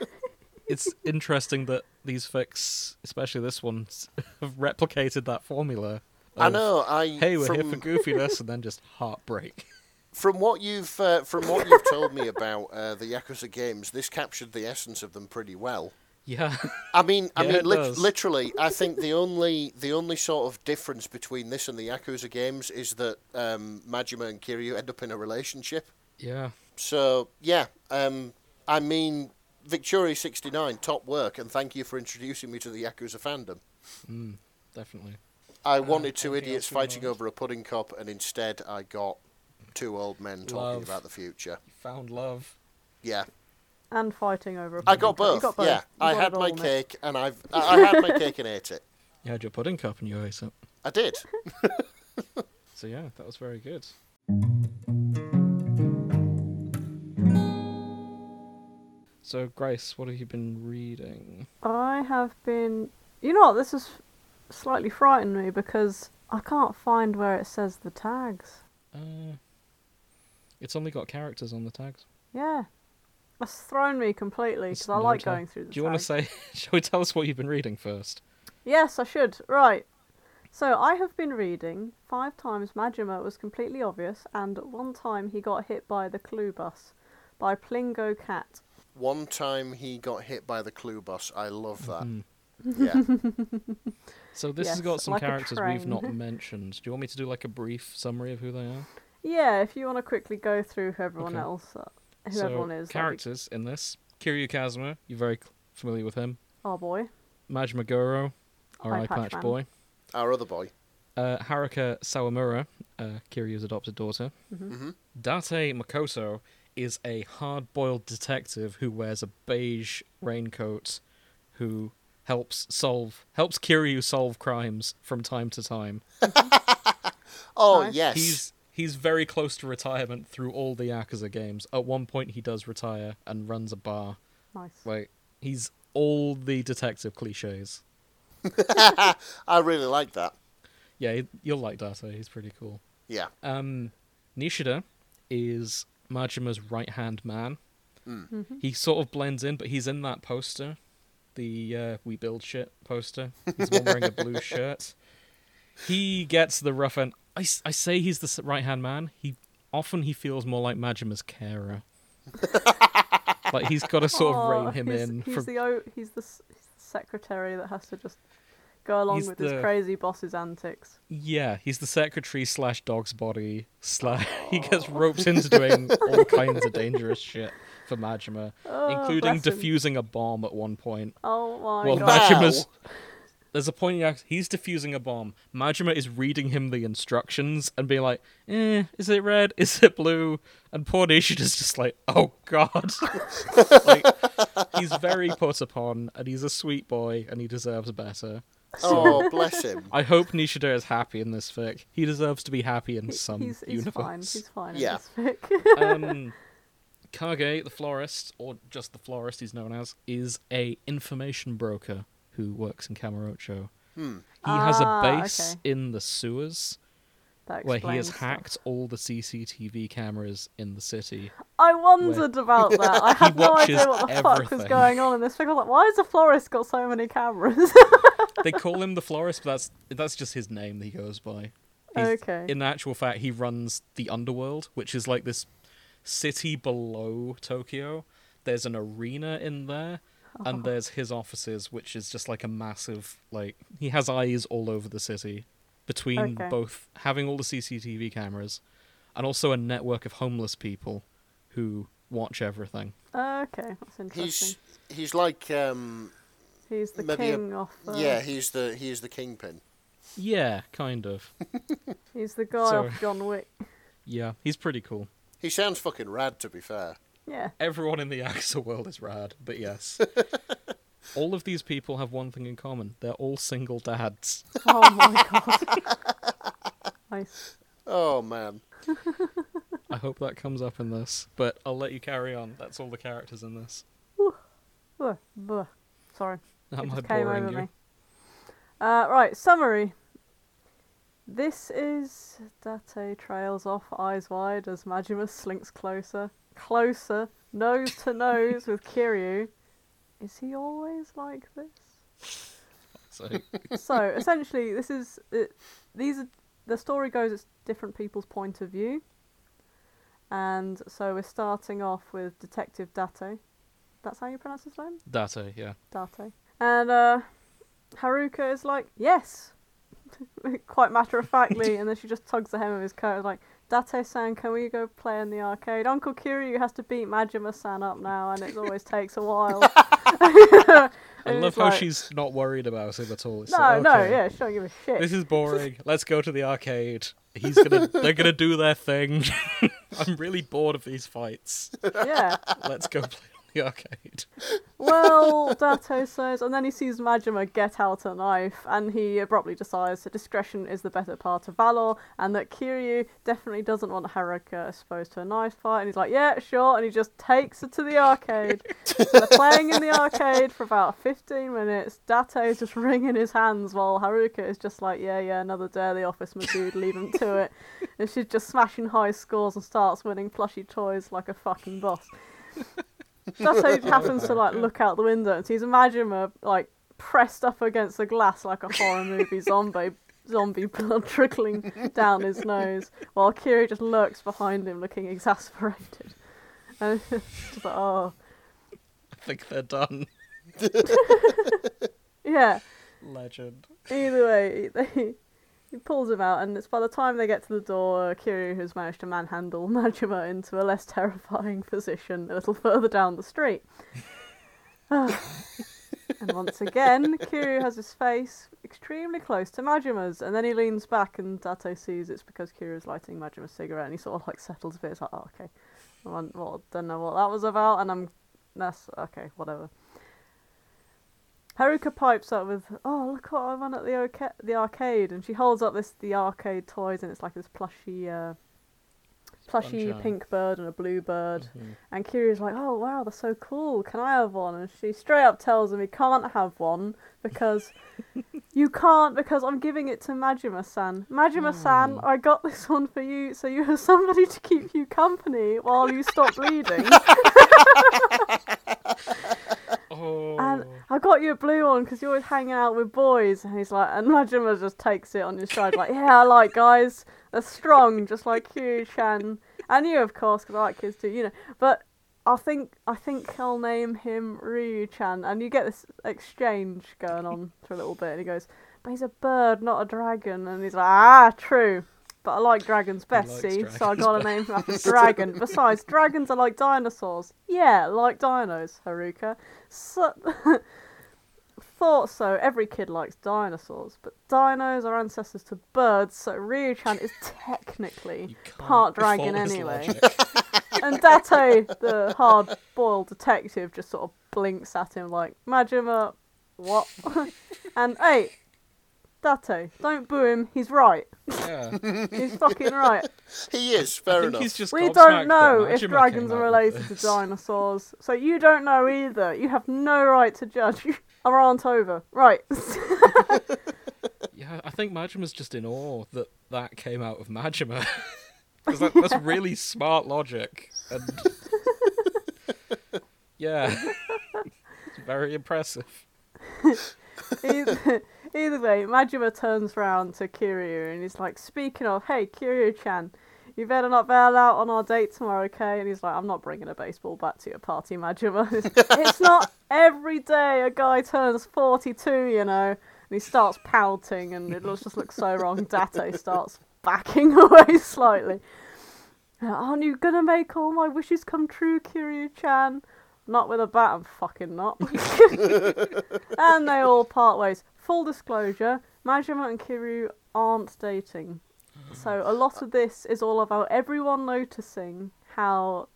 it's interesting that these fics, especially this one, have replicated that formula. I know. I Hey, we're from, here for goofiness, and then just heartbreak. from what you've uh, from what you've told me about uh, the Yakuza games, this captured the essence of them pretty well. Yeah, I mean, I Yeah, mean, does. literally, I think the only the only sort of difference between this and the Yakuza games is that um, Majima and Kiryu end up in a relationship. yeah. So yeah, um, I mean, Victoria sixty nine, top work, and thank you for introducing me to the Yakuza fandom. Mm, definitely. I wanted two idiots fighting over a pudding cup, and instead I got two old men talking Love. about the future. You found love. Yeah, and fighting over. A I pudding got cup. You both. got both. Yeah, You I had my cake, and I've I I had my cake and ate it. You had your pudding cup and you ate it. I did. So yeah, that was very good. So Grace, what have you been reading? I have been. You know what? This has slightly frightened me because I can't find where it says the tags. Uh, it's only got characters on the tags. Yeah, that's thrown me completely because I no like tag. going through the. Do you want to say? Shall we tell us what you've been reading first? Yes, I should. Right. So I have been reading five times Majima was completely obvious, and one time he got hit by the clue bus by Plingo Kat. One time he got hit by the clue bus. I love that. Mm. Yeah. So this has got some like characters we've not mentioned. Do you want me to do like a brief summary of who they are? Yeah, if you want to quickly go through who everyone Okay. else, uh, who so everyone is. that'd be- characters in this: Kiryu Kazuma, you're very familiar with him. Oh boy. Majima Goro, our Eye eye patch patch boy. Our other boy. Uh, Haruka Sawamura, uh, Kiryu's adopted daughter. hmm Date Makoto is a hard-boiled detective who wears a beige raincoat, who helps solve helps Kiryu solve crimes from time to time. Oh Nice. yes. He's he's very close to retirement through all the Yakuza games. At one point, he does retire and runs a bar. Nice. Like he's all the detective cliches. I really like that. Yeah, you'll like Date. He's pretty cool. Yeah. Um, Nishida is Majima's right hand man. hmm He sort of blends in, but he's in that poster, the uh, "We Build Shit" poster. He's one wearing a blue shirt. He gets the rough end. I, I say he's the right hand man. He often he feels more like Majima's carer. like he's got to sort of rein him he's, in. He's from- the he's the, he's the secretary that has to just go along He's with the- his crazy boss's antics. Yeah, he's the secretary slash dog's body slash. He gets roped into doing all kinds of dangerous shit for Majima, Oh, including defusing a bomb at one point. Oh my Well, god. Majima's there's a point in the he's defusing a bomb. Majima is reading him the instructions and being like, "Eh, is it red? Is it blue?" And poor Nishida's just like, "Oh God!" like he's very put upon, and he's a sweet boy, and he deserves better. Oh, bless him. I hope Nishida is happy in this fic. He deserves to be happy in some he's, he's universe. fine. He's fine. Yeah. In this fic. um, Kage, the florist, or just the florist he's known as, is a information broker who works in Kamurocho. Hmm. He has a Ah, base okay. in the sewers where he has explains stuff. hacked all the CCTV cameras in the city. I wondered about that. I had no idea what the fuck was going on in this fic. I was like, why has the florist got so many cameras? They call him the florist, but that's that's just his name that he goes by. He's- Okay. In actual fact, he runs the underworld, which is like this city below Tokyo. There's an arena in there, and there's his offices, which is just like a massive like he has eyes all over the city. Between Okay. both having all the CCTV cameras, and also a network of homeless people who watch everything. okay, that's interesting. He's he's like um He's the maybe a- king of. Uh, yeah, he's the he's the kingpin. Yeah, kind of. He's the guy So- off John Wick. Yeah, he's pretty cool. He sounds fucking rad to be fair. Yeah. Everyone in the Yakuza world is rad, but yes. all of these people have one thing in common. They're all single dads. Oh my god. nice. Oh man. I hope that comes up in this, but I'll let you carry on. That's all the characters in this. Buh, buh. Sorry. Am it came boring over you? me. Uh, right, summary. This is Date trails off, eyes wide, as Majima slinks closer, closer, nose to nose with Kiryu. Is he always like this? So, so essentially, this is it, these are the story goes it's different people's point of view, and so we're starting off with Detective Date. That's how you pronounce his name. Date, yeah. Date. And uh, Haruka is like, yes, quite matter of factly, and then she just tugs the hem of his coat, like, Date-san, can we go play in the arcade? Uncle Kiryu has to beat Majima-san up now, and it always takes a while. I love how like, she's not worried about it at all. It's No, like, no, yeah, she don't give a shit. This is boring. Let's go to the arcade. He's gonna. they're gonna do their thing. I'm really bored of these fights. Yeah. Let's go play the arcade. Well, Date says, and then he sees Majima get out a knife, and he abruptly decides that discretion is the better part of valor, and that Kiryu definitely doesn't want Haruka exposed to a knife fight, and he's like, yeah, sure, and he just takes her to the arcade. So they're playing in the arcade for about 15 minutes. Date's just wringing his hands while Haruka is just like, yeah, yeah, another day at the office, my dude, leave him to it. And she's just smashing high scores and starts winning plushy toys like a fucking boss. That's how he happens to like look out the window and sees Majima like pressed up against the glass like a horror movie zombie zombie blood trickling down his nose, while Kiryu just lurks behind him looking exasperated. And just like, oh I think they're done. yeah. Legend. Either way, he, he pulls him out, and it's by the time they get to the door, Kiryu has managed to manhandle Majima into a less terrifying position a little further down the street. Ah. and once again, Kiryu has his face extremely close to Majima's, and then he leans back, and Date sees it's because Kiryu's lighting Majima's cigarette, and he sort of like settles a bit. It's like, oh, okay. I well, don't know what that was about, and I'm. That's okay, whatever. Haruka pipes up with, "Oh, look what I won at the oca- the arcade," and she holds up this the arcade toys, and it's like this plushy, uh, plushy Sunshine. pink bird and a blue bird. Mhm. And Kiryu's like, "Oh wow, they're so cool. Can I have one?" And she straight up tells him he can't have one because you can't because I'm giving it to Majima-san. Majima-san, Hmm. I got this one for you, so you have somebody to keep you company while you stop bleeding. Oh. And I got you a blue one because you're always hanging out with boys. And he's like, and Majima just takes it on his stride, like, yeah, I like guys. They're strong, just like you, Chan. And you, of course, because I like kids too, you know. But I think I think I'll name him Ryu Chan. And you get this exchange going on for a little bit. And he goes, but he's a bird, not a dragon. And he's like, ah, true. But I like dragons best, see? so I got a name after dragon. Besides, dragons are like dinosaurs. Yeah, like dinos, Haruka. So, thought so. Every kid likes dinosaurs, but dinos are ancestors to birds, so Ryu-chan is technically part dragon anyway. and Date, the hard-boiled detective, just sort of blinks at him like, Majima, what? and hey, Date, don't boo him. He's right. yeah. He's fucking right. He is, I fair think enough. he's just We don't know if dragons are related to dinosaurs, so you don't know either. You have no right to judge. Our aunt over. Right. Yeah, I think Majima's just in awe that that came out of Majima. Because that, that's really smart logic. And yeah, it's very impressive. Either, way, Majima turns round to Kiryu and he's like, speaking of, hey, Kiryu-chan, you better not bail out on our date tomorrow, okay? And he's like, I'm not bringing a baseball bat to your party, Majima. it's not every day a guy turns 42, you know. And he starts pouting and it just looks so wrong. Date starts backing away slightly. Aren't you gonna make all my wishes come true, Kiryu-chan? Not with a bat, I'm fucking not. and they all part ways. Full disclosure, Majima and Kiryu aren't dating. So a lot of this is all about everyone noticing how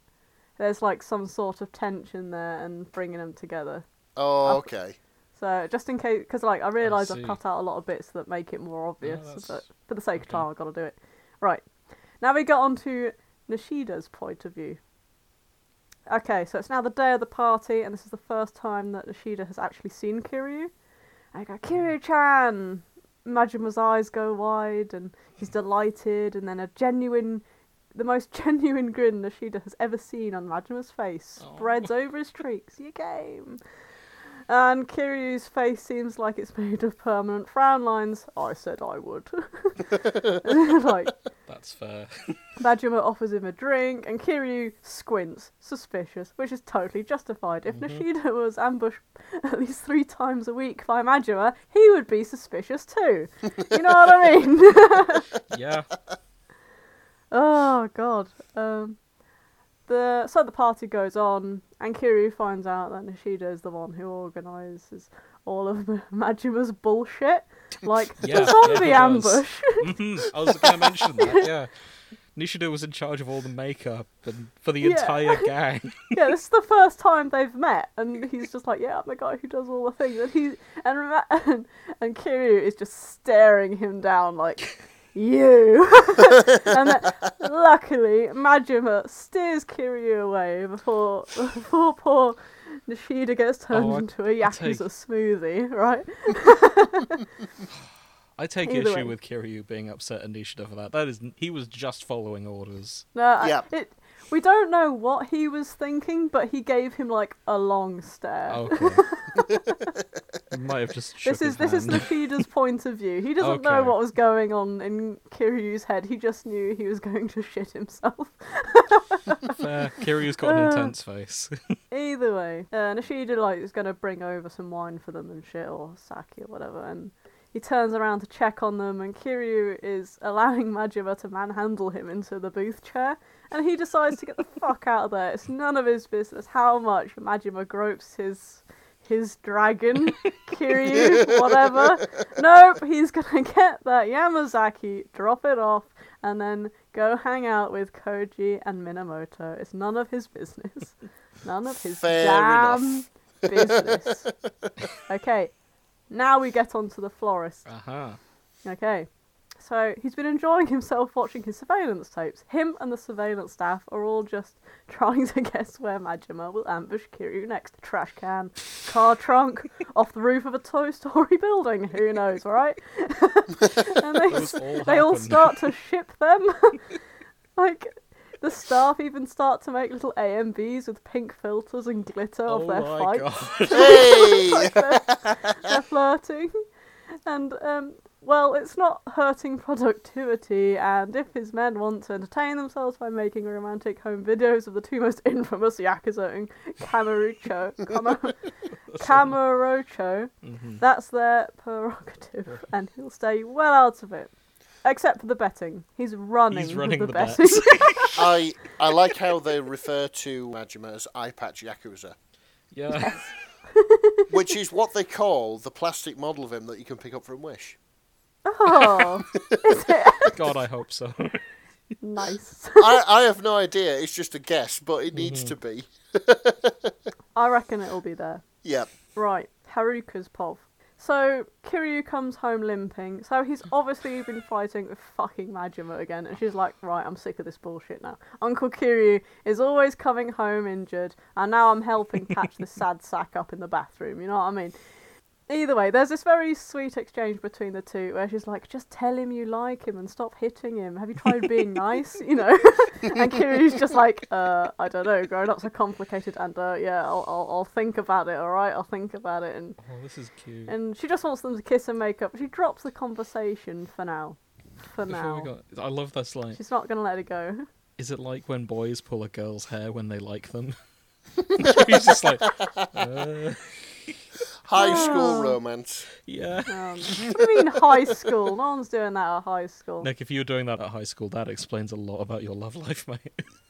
there's like some sort of tension there and bringing them together. oh, okay. So just in case, because like I realise I've cut out a lot of bits that make it more obvious, that's- but for the sake of time, I've got to do it. Right. Now we get on to Nishida's point of view. Okay, so it's now the day of the party, and this is the first time that Nishida has actually seen Kiryu. I go, Kiryu-chan! Majima's eyes go wide, and he's hmm. delighted, and then a genuine, the most genuine grin Nishida has ever seen on Majima's face spreads over his cheeks. You game! And Kiryu's face seems like it's made of permanent frown lines. I said I would. like, That's fair. Majima offers him a drink, and Kiryu squints, suspicious, which is totally justified. If Nishida was ambushed at least three times a week by Majima, he would be suspicious too. You know what I mean? yeah. oh god. Um, the so the party goes on, and Kiryu finds out that Nishida is the one who organises all of Majima's bullshit, like Yeah, the zombie yeah, he does. ambush. Mhm, I was going to mention that, yeah. Nishida was in charge of all the makeup and for the Yeah. entire gang. yeah, this is the first time they've met, and he's just like, "Yeah, I'm the guy who does all the things," and he and Ma- and, and Kiryu is just staring him down like, "You." and then, luckily, Majima steers Kiryu away before before poor Nishida gets oh, turned Oh, I- into a I take- smoothie, right? I take Either issue way. with Kiryu being upset at Nishida for that. That is, he was just following orders. No, I- Yeah. it. We don't know what he was thinking, but he gave him like a long stare. Okay. he might have just This is his this is. Nishida's point of view. He doesn't know what was going on in Kiryu's head. He just knew he was going to shit himself. Fair. Kiryu's got an Uh, intense face. Either way, uh, Nishida like is going to bring over some wine for them and shit or sake or whatever, and he turns around to check on them, and Kiryu is allowing Majima to manhandle him into the booth chair, and he decides to get the fuck out of there. It's none of his business how much Majima gropes his his dragon, Kiryu, whatever. Nope, he's gonna get that Yamazaki, drop it off, and then go hang out with Koji and Minamoto. It's none of his business. None of his Fair damn enough. business. okay, now we get on to the florist. Aha. Okay. So he's been enjoying himself watching his surveillance tapes. Him and the surveillance staff are all just trying to guess where Majima will ambush Kiryu next. Trash can, car trunk, off the roof of a Toy Story building. Who knows, right? and they, Those all they all happen. start to ship them. like the staff even start to make little AMVs with pink filters and glitter Oh of their my fights god. Hey! like they're, they're flirting. And, um, well, it's not hurting productivity, and if his men want to entertain themselves by making romantic home videos of the two most infamous Yakuza in Kamurocho, Kama- Kamurocho, Mhm. that's their prerogative, and he'll stay well out of it. Except for the betting. He's running, He's running the, the betting. bets. I I like how they refer to Majima as Eye Patch Yakuza. Yeah. which is what they call the plastic model of him that you can pick up from Wish. Oh, is it God, I hope so. nice? I, I have no idea. It's just a guess, but it needs mm-hmm. to be. I reckon it'll be there. Yep. Right, Haruka's POV. So Kiryu comes home limping. So he's obviously been fighting with fucking Majima again, and she's like, "Right, I'm sick of this bullshit now." Uncle Kiryu is always coming home injured, and now I'm helping patch the sad sack up in the bathroom. You know what I mean? Either way, there's this very sweet exchange between the two where she's like, "Just tell him you like him and stop hitting him. Have you tried being nice?" You know. and Kiryu's just like, uh, "I don't know. Grown ups are complicated, and uh, yeah, I'll, I'll I'll think about it. All right, I'll think about it." And Oh, this is cute. and she just wants them to kiss and make up. She drops the conversation for now. For Before now. got, I love this line. She's not gonna let it go. Is it like when boys pull a girl's hair when they like them? He's just like, uh, High school Oh. romance. yeah. Um, what do you mean high school? No one's doing that at high school. Nick, if you were doing that at high school, that explains a lot about your love life, mate.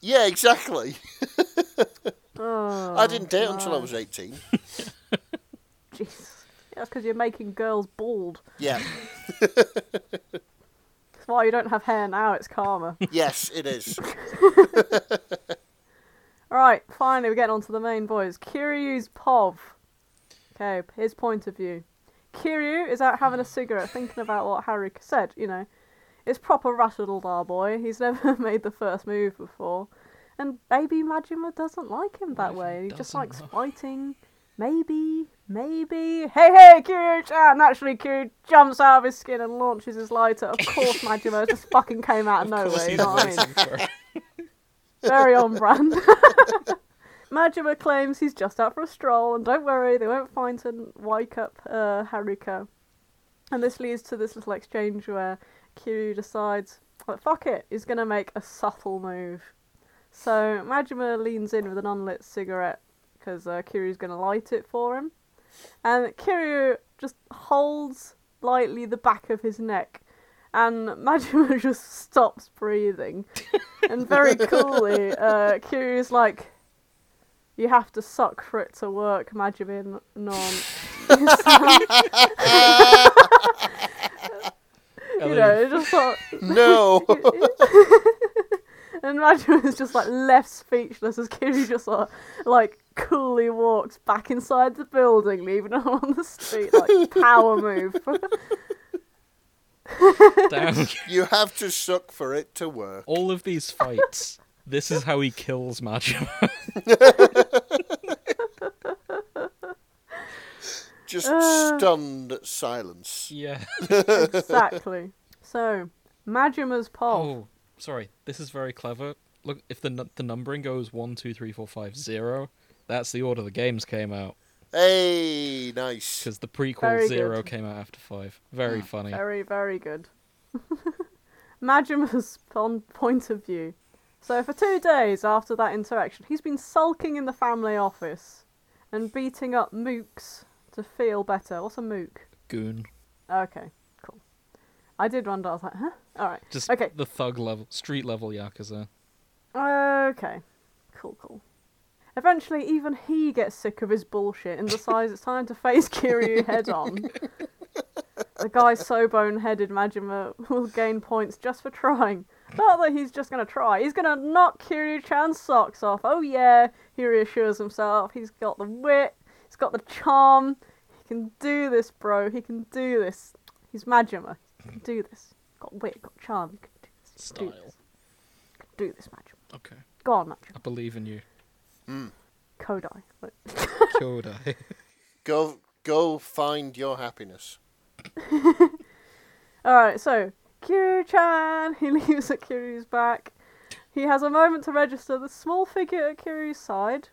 Yeah, exactly. Oh, I didn't date until I was 18. Jeez. Yeah, that's because you're making girls bald. Yeah. That's why you don't have hair now. It's karma. Yes, it is. Alright, finally we're getting on to the main boys. Kiryu's POV. Okay, his point of view. Kiryu is out having a cigarette thinking about what Haruka said, you know. It's proper rattled our boy. He's never made the first move before. And baby Majima doesn't like him that way. he just likes know? fighting. Maybe, maybe. Hey, hey, Kiryu-chan! Naturally, Kiryu jumps out of his skin and launches his lighter. Of course, Majima just fucking came out of, Of nowhere. You know what I mean? waiting for it. Very on brand. Majima claims he's just out for a stroll, and don't worry, they won't find and wake up uh, Haruka. And this leads to this little exchange where Kiryu decides, well, fuck it, he's gonna make a subtle move. So Majima leans in with an unlit cigarette because uh, Kiryu's gonna light it for him, and Kiryu just holds lightly the back of his neck, and Majima just stops breathing. and very coolly, uh, Kiryu's like, "You have to suck for it to work, Majima non." And you then know, just sort of, No. and Majima is just like left speechless as Kiryu just sort of, like coolly walks back inside the building, leaving him on the street like power move. Damn. you have to suck for it to work. All of these fights, this is how he kills Majima. Just Uh. stunned silence. yeah. exactly. So Majima's pole. Oh, sorry. This is very clever. Look, if the nu- the numbering goes one, two, three, four, five, zero, that's the order the games came out. Hey, nice. Because the prequel Very zero good. came out after five. Very funny. Very, very good. Majima's pon- point of view. So, for two days after that interaction, he's been sulking in the family office and beating up mooks to feel better. What's a mook? Goon. Okay, cool. I did wonder, I was like, huh? Alright. Just Okay. the thug level, street level yakuza. Okay. Cool, cool. Eventually, even he gets sick of his bullshit and decides it's time to face Kiryu head on. the guy so boneheaded Majima will gain points just for trying. Not that he's just gonna try, he's gonna knock Kiryu Chan's socks off. Oh yeah, he reassures himself. He's got the wit, he's got the charm. He can do this, bro. He can do this. He's Majima. He can do this. Got wit, got charm. He can do this. Do Style. this. Do this, Majima. Okay. Go on, Majima. I believe in you. Hmm. Kodai. Kodai. Go, go find your happiness. Alright, so Kiryu-chan, he leaves at Kiryu's back. He has a moment to register the small figure at Kiryu's side,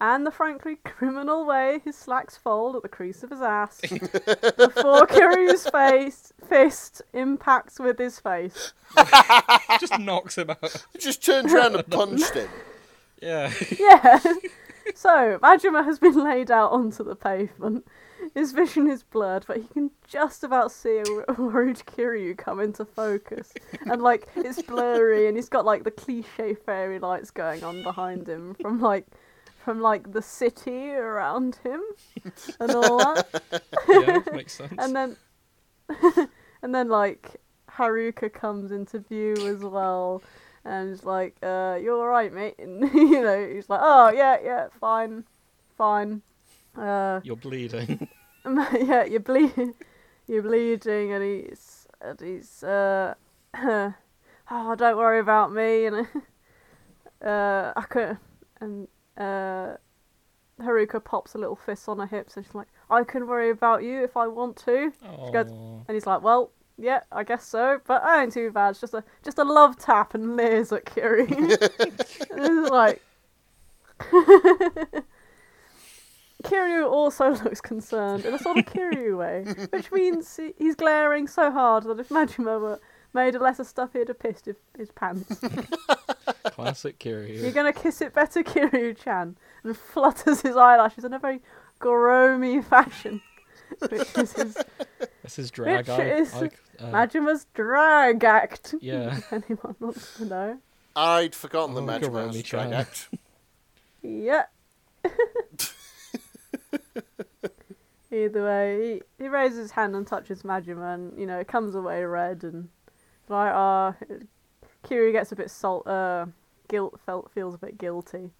and the frankly criminal way his slacks fold at the crease of his ass before Kiryu's face fist impacts with his face. Just knocks him out. Just turns around and punched him. Yeah. Yeah. so Majima has been laid out onto the pavement. His vision is blurred, but he can just about see a worried Kiryu come into focus. And like it's blurry, and he's got like the cliche fairy lights going on behind him from like from like the city around him and all that. yeah, makes sense. and then and then like Haruka comes into view as well and is like, uh, you're alright, mate? And you know, he's like, Oh yeah, yeah, fine, fine. Uh You're bleeding. yeah, you're bleeding you're bleeding and he's and he's uh oh don't worry about me and uh I could and uh Haruka pops a little fist on her hips and she's like, I can worry about you if I want to. She goes, and he's like, "Well, yeah, I guess so, but I ain't too bad. It's just a just a love tap and leers at Kiryu." it's like Kiryu also looks concerned in a sort of Kiryu way, which means he's glaring so hard that if Majima were made of lesser stuff, he'd have pissed his, his pants. Classic Kiryu. You're gonna kiss it better, Kiryu-chan, and flutters his eyelashes in a very Goromi fashion, which is his This is drag. Which I, is I, uh, Majima's drag act. Yeah. Anyone wants to know. I'd forgotten the Oh, Majima's drag act. Yeah. Either way, he, he raises his hand and touches Majima, and you know it comes away red, and like uh, Kiryu gets a bit salt, uh, guilt felt feels a bit guilty,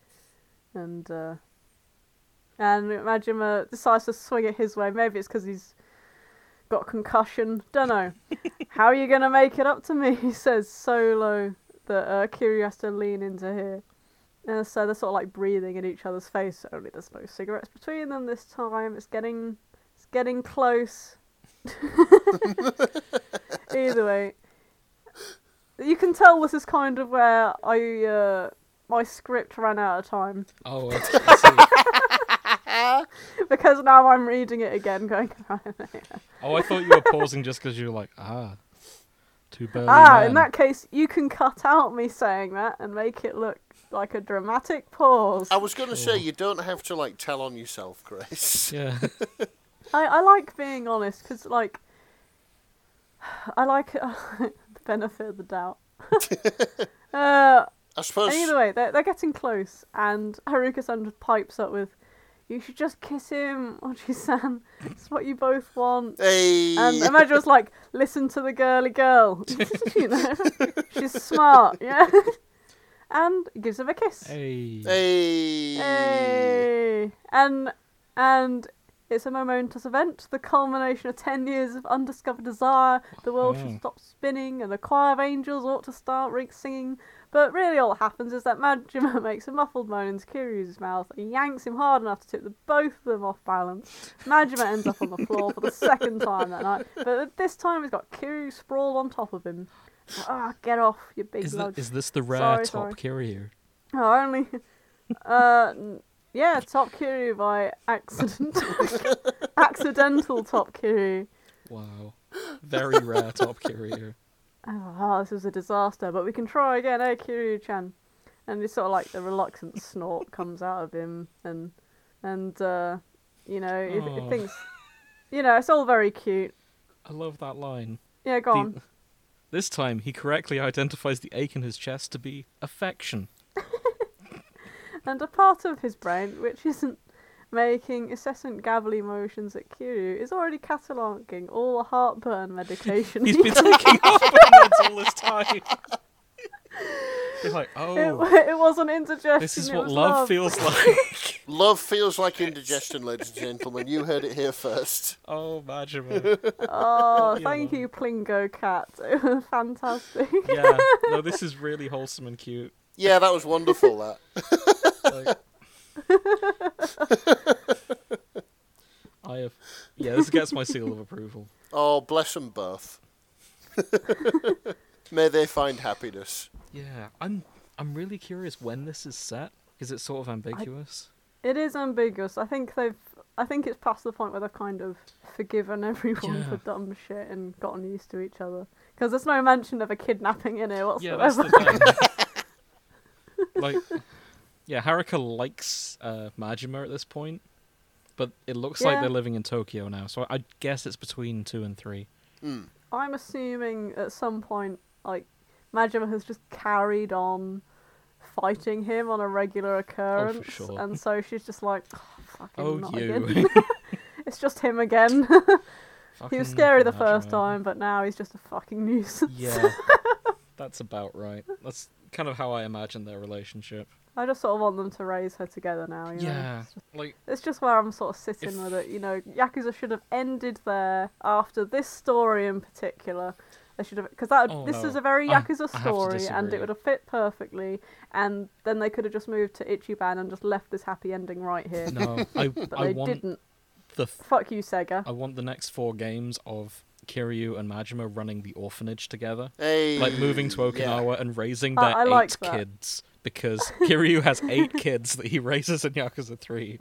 and uh, and Majima decides to swing it his way. Maybe it's because he's got concussion. Don't know. How are you gonna make it up to me? He says so low that uh, Kiryu has to lean into here. Uh, so they're sort of like breathing in each other's face. Only there's no cigarettes between them this time. It's getting, it's getting close. Either way, you can tell this is kind of where I, uh, my script ran out of time oh, I, see. because now I'm reading it again, going. Oh, I thought you were pausing just because you were like, ah, too burly ah, men. in that case, you can cut out me saying that and make it look like a dramatic pause. I was going to say you don't have to like tell on yourself, Grace. Yeah. I, I like being honest because, like, I like uh, the benefit of the doubt. uh, I suppose. either way, they're, they're getting close, and Haruka san just pipes up with, You should just kiss him, Oji san. It's what you both want. Hey. And Imagine was like, Listen to the girly girl. you know, she's smart, yeah? And gives him a kiss. hey. Hey. Hey! And and it's a momentous event, the culmination of ten years of undiscovered desire. The world Mm. should stop spinning, and the choir of angels ought to start ring singing. But really, all that happens is that Majima makes a muffled moan into Kiryu's mouth and yanks him hard enough to tip the both of them off balance. Majima ends up on the floor for the second time that night, but this time he's got Kiryu sprawled on top of him. Ah, get off, you big Is, thi- is this the rare Sorry, top sorry. Kiryu? Oh, only. Uh, yeah, Top Kiryu by accident. Accidental Top Kiryu. Wow. Very rare top Kiryu. Oh, this was a disaster, but we can try again, eh, Kiryu-chan? And it's sort of like the reluctant snort comes out of him, and and uh, you know, it, Oh. it thinks, you know, it's all very cute. I love that line. Yeah, go The- on. This time, he correctly identifies the ache in his chest to be affection. And a part of his brain, which isn't making incessant gabbly motions at Kiryu, is already cataloguing all the heartburn medication. He's he been taking heartburn meds all this time. He's like, oh, it wasn't indigestion. this is what was love feels like. Love feels like indigestion, ladies and gentlemen. You heard it here first. oh, Majima. Oh, thank you, Plingo Kat. Fantastic. Yeah, no, this is really wholesome and cute. Yeah, that was wonderful. That. Like, I have, yeah, this gets my seal of approval. Oh, bless them both. May they find happiness. Yeah, I'm, I'm really curious when this is set. Is it sort of ambiguous? It is ambiguous. I think they've. I think it's past the point where they've kind of forgiven everyone Yeah. for dumb shit and gotten used to each other. Because there's no mention of a kidnapping in here yeah, whatsoever. that's the thing. like, yeah, Haruka likes uh, Majima at this point, but it looks like they're living in Tokyo now. So I guess it's between two and three. Hmm. I'm assuming at some point, like, Majima has just carried on fighting him on a regular oh, occurrence, sure. and so she's just like, oh, fucking Oh, not you. again. it's just him again. he was scary the first time, but now he's just a fucking nuisance. Yeah, that's about right. That's kind of how I imagine their relationship. I just sort of want them to raise her together now. You know? Yeah, It's just- like It's just where I'm sort of sitting If- with it. You know, Yakuza should have ended there after this story in particular. They should have because that Oh, this no. is a very ah, Yakuza I have to story, and it would have fit perfectly. And then they could have just moved to Ichiban and just left this happy ending right here. no, I but I they want didn't. the f- Fuck you, Sega. I want the next four games of Kiryu and Majima running the orphanage together. Hey, like moving to yeah. Okinawa and raising their I eight like kids because Kiryu has eight kids that he raises in Yakuza 3.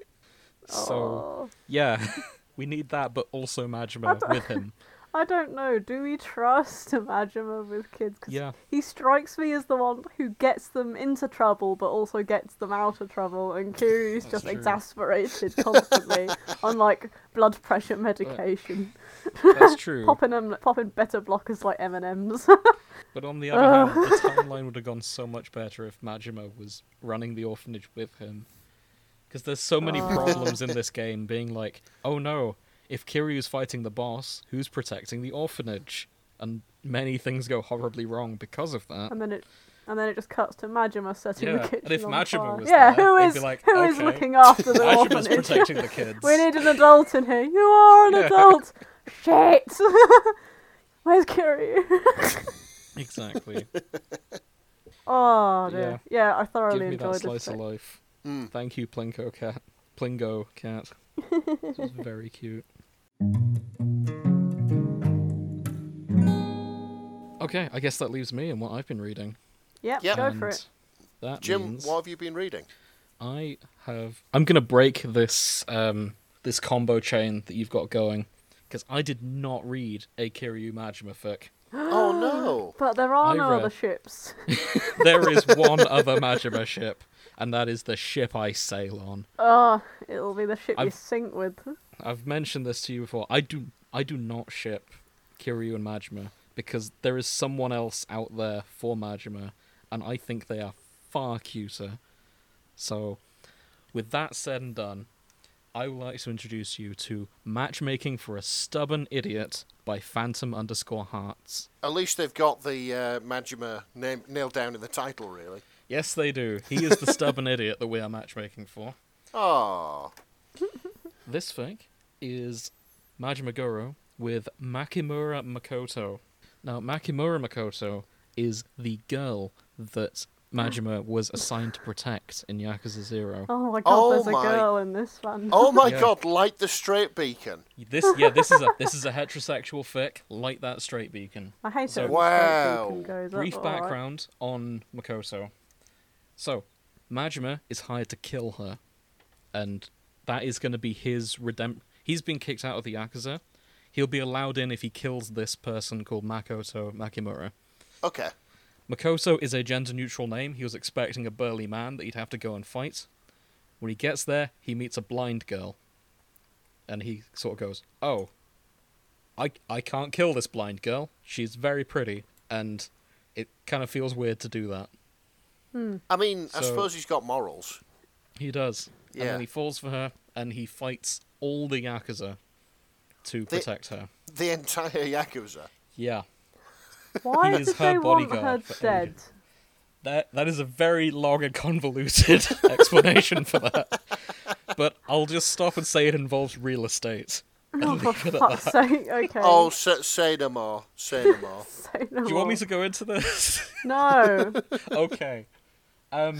So, Oh. yeah, we need that, but also Majima with him. I don't know. Do we trust Majima with kids? 'Cause Yeah. he strikes me as the one who gets them into trouble, but also gets them out of trouble. And Kiryu's just true. exasperated constantly on like blood pressure medication, That's true. popping them, popping beta blockers like M and M's. But on the uh. other hand, the timeline would have gone so much better if Majima was running the orphanage with him. Because there's so many Oh. problems in this game, being like, oh no, if Kiryu's fighting the boss, who's protecting the orphanage? And many things go horribly wrong because of that. and then it, and then it just cuts to Majima setting Yeah, the kitchen and if on Majima fire. was yeah, there, who they'd is be like, who is "Okay, looking after the Majima's orphanage? protecting the kids. We need an adult in here. You are an Yeah. adult. Shit. Where's Kiryu? Exactly. Oh dear. Yeah, I thoroughly Give me enjoyed that this. slice of life. Mm. Thank you, Plinko cat. Plingo Kat. this was very cute. Okay, I guess that leaves me and what I've been reading. Yep, Yep. go for it. That Jim, what have you been reading? I have. I'm gonna break this um this combo chain that you've got going because I did not read a Kiryu Majima fic. oh no! But there are I no read- other ships. there is one other Majima ship, and that is the ship I sail on. Oh, it'll be the ship you I've- sink with. I've mentioned this to you before. I do I do not ship Kiryu and Majima because there is someone else out there for Majima, and I think they are far cuter. So, with that said and done, I would like to introduce you to Matchmaking for a Stubborn Idiot by Phantom underscore Hearts. At least they've got the uh, Majima name nailed down in the title, really. Yes, they do. He is the stubborn idiot that we are matchmaking for. Oh, This fic is Majima Goro with Makimura Makoto. Now, Makimura Makoto is the girl that Majima was assigned to protect in Yakuza Zero. Oh my god, Oh there's my- a girl in this one. oh my Yeah. God! Light the straight beacon. This, yeah, this is a this is a heterosexual fic, Light that straight beacon. I hate So- it. when the straight Wow. beacon Goes up, Brief but alright. background on Makoto. So, Majima is hired to kill her, and that is going to be his redemp. He's been kicked out of the Yakuza. He'll be allowed in if he kills this person called Makoto Makimura. Okay. Makoto is a gender neutral name. He was expecting a burly man that he'd have to go and fight. When he gets there, he meets a blind girl. And he sort of goes, Oh, I, I can't kill this blind girl. She's very pretty. And it kind of feels weird to do that. Hmm. I mean, I suppose he's got morals. He does. And Yeah. then he falls for her and he fights all the Yakuza to The- protect her. The entire Yakuza. Yeah. Why He is her they want her bodyguard dead? ages. That that is a very long and convoluted explanation for that. But I'll just stop and say it involves real estate. Oh, for leave it at fuck's sake, okay. Oh, say, say no more. Say no more. Say no Do you want me to go into this? No. okay. Um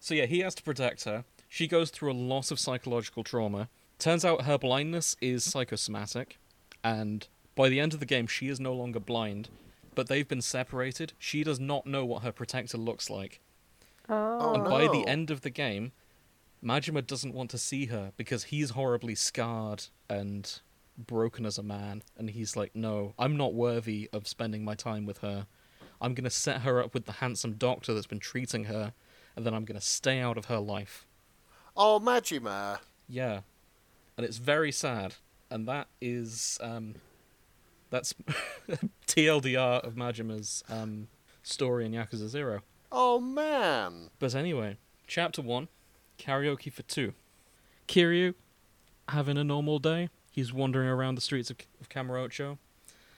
so yeah, he has to protect her. She goes through a lot of psychological trauma. Turns out her blindness is psychosomatic, and by the end of the game she is no longer blind, but they've been separated. She does not know what her protector looks like. Oh. And by the end of the game, Majima doesn't want to see her because he's horribly scarred and broken as a man. And he's like, no, I'm not worthy of spending my time with her. I'm going to set her up with the handsome doctor that's been treating her, and then I'm going to stay out of her life. Oh, Majima. Yeah. And it's very sad. And that is. Um, that's TLDR of Majima's um, story in Yakuza 0. Oh man. But anyway, chapter one, karaoke for two. Kiryu, having a normal day. He's wandering around the streets of, of Kamurocho.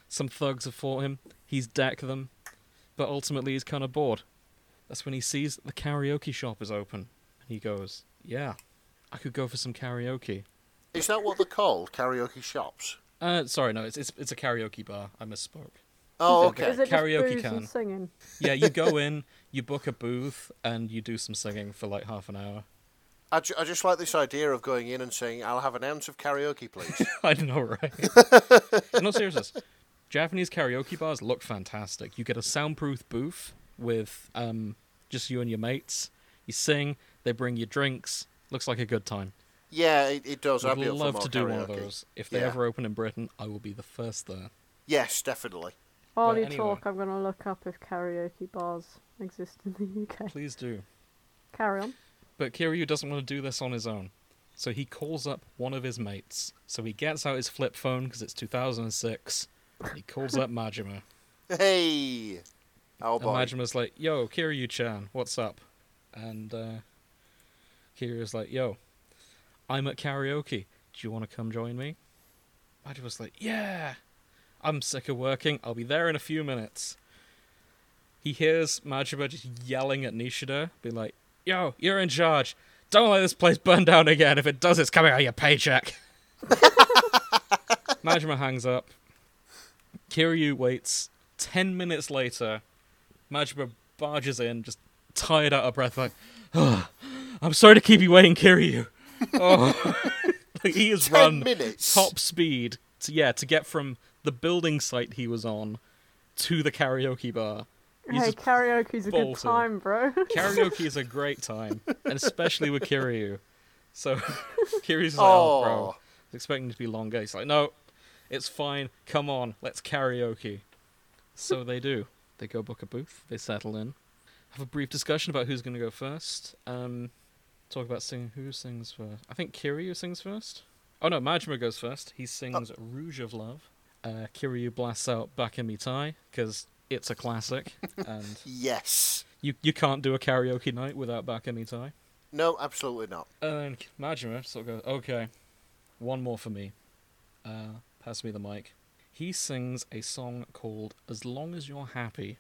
Some thugs have fought him. He's decked them, but ultimately he's kind of bored. That's when he sees the karaoke shop is open, and he goes, "Yeah, I could go for some karaoke." Is that what they're called? Karaoke shops? Uh, sorry, no, it's it's, it's a karaoke bar. I misspoke. Oh, Okay. okay. Is it Karaoke just can. and singing? Yeah, you go in, you book a booth, and you do some singing for like half an hour. I, ju- I just like this idea of going in and saying, "I'll have an ounce of karaoke, please." I know, right? In all seriousness, Japanese karaoke bars look fantastic. You get a soundproof booth with um, just you and your mates. You sing, they bring you drinks. Looks like a good time. yeah, it, it does. I'd I'd be up for love to do one of those. If they Yeah. ever open in Britain, I will be the first there. Yes, definitely. While But you anyway. talk, I'm going to look up if karaoke bars exist in the UK. Please do. Carry on. But Kiryu doesn't want to do this on his own. So he calls up one of his mates. So he gets out his flip phone because it's 2006. He calls up Majima. Hey. Oh And boy. Majima's like, yo, Kiryu-chan, what's up? And uh, Kiryu's like, yo, I'm at karaoke. Do you want to come join me? Majima's like, yeah, I'm sick of working. I'll be there in a few minutes. He hears Majima just yelling at Nishida, be like, yo, you're in charge. Don't let this place burn down again. If it does, it's coming out of your paycheck. Majima hangs up. Kiryu waits. Ten minutes later, Majima barges in, just tired out of breath, like, "Ugh, I'm sorry to keep you waiting, Kiryu. Oh. like, he has Ten run minutes. top speed to, yeah, to get from the building site he was on to the karaoke bar. He's hey, karaoke's a good time, bro. Karaoke is a great time, and especially with Kiryu. So Kiryu's like, oh, bro, I Oh. was expecting it to be longer. He's like, no, it's fine. Come on, let's karaoke. So they do. They go book a booth. They settle in. Have a brief discussion about who's going to go first. Um, talk about singing. Who sings first? I think Kiryu sings first. Oh no, Majima goes first. He sings "Rouge of Love." Uh, Kiryu blasts out "Bakamitai" because it's a classic, and Yes. you you can't do a karaoke night without Bakamitai. No, absolutely not. And Majima sort of goes, okay, one more for me. Uh, pass me the mic. He sings a song called As Long As You're Happy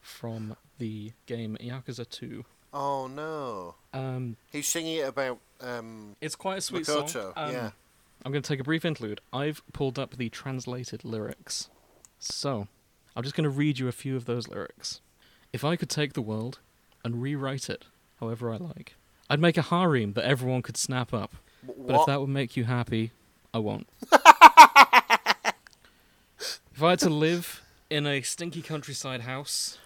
from the game Yakuza 2. Oh no. Um, He's singing it about um it's quite a sweet song. Um, yeah. I'm going to take a brief interlude. I've pulled up the translated lyrics. So, I'm just going to read you a few of those lyrics. If I could take the world and rewrite it however I like, I'd make a harem that everyone could snap up. W- But if that would make you happy, I won't. if I had to live in a stinky countryside house,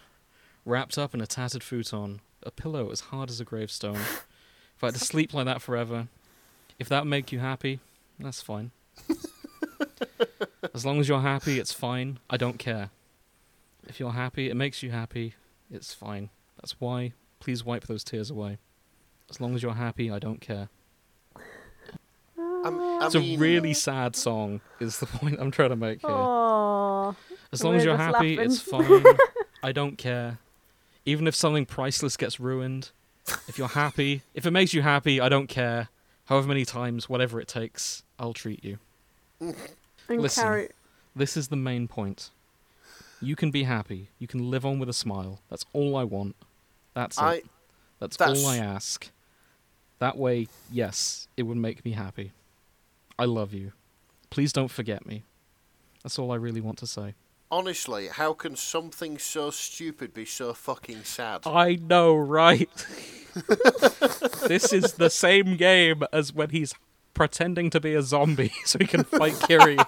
wrapped up in a tattered futon, a pillow as hard as a gravestone, if I had to sleep like that forever, if that would make you happy, that's fine. as long as you're happy, it's fine. I don't care. If you're happy, it makes you happy, it's fine. That's why, please wipe those tears away. As long as you're happy, I don't care. I'm- I It's mean, a really sad song, is the point I'm trying to make here. Oh, as long as you're happy, laughing. it's fine. I don't care. Even if something priceless gets ruined, if you're happy, if it makes you happy, I don't care. However many times, whatever it takes, I'll treat you. and Listen. carry. This is the main point. You can be happy. You can live on with a smile. That's all I want. That's it. That's, that's- all I ask. That way, yes, it would make me happy. I love you. Please don't forget me. That's all I really want to say. Honestly, how can something so stupid be so fucking sad? I know, right? this is the same game as when he's pretending to be a zombie so he can fight Kiryu.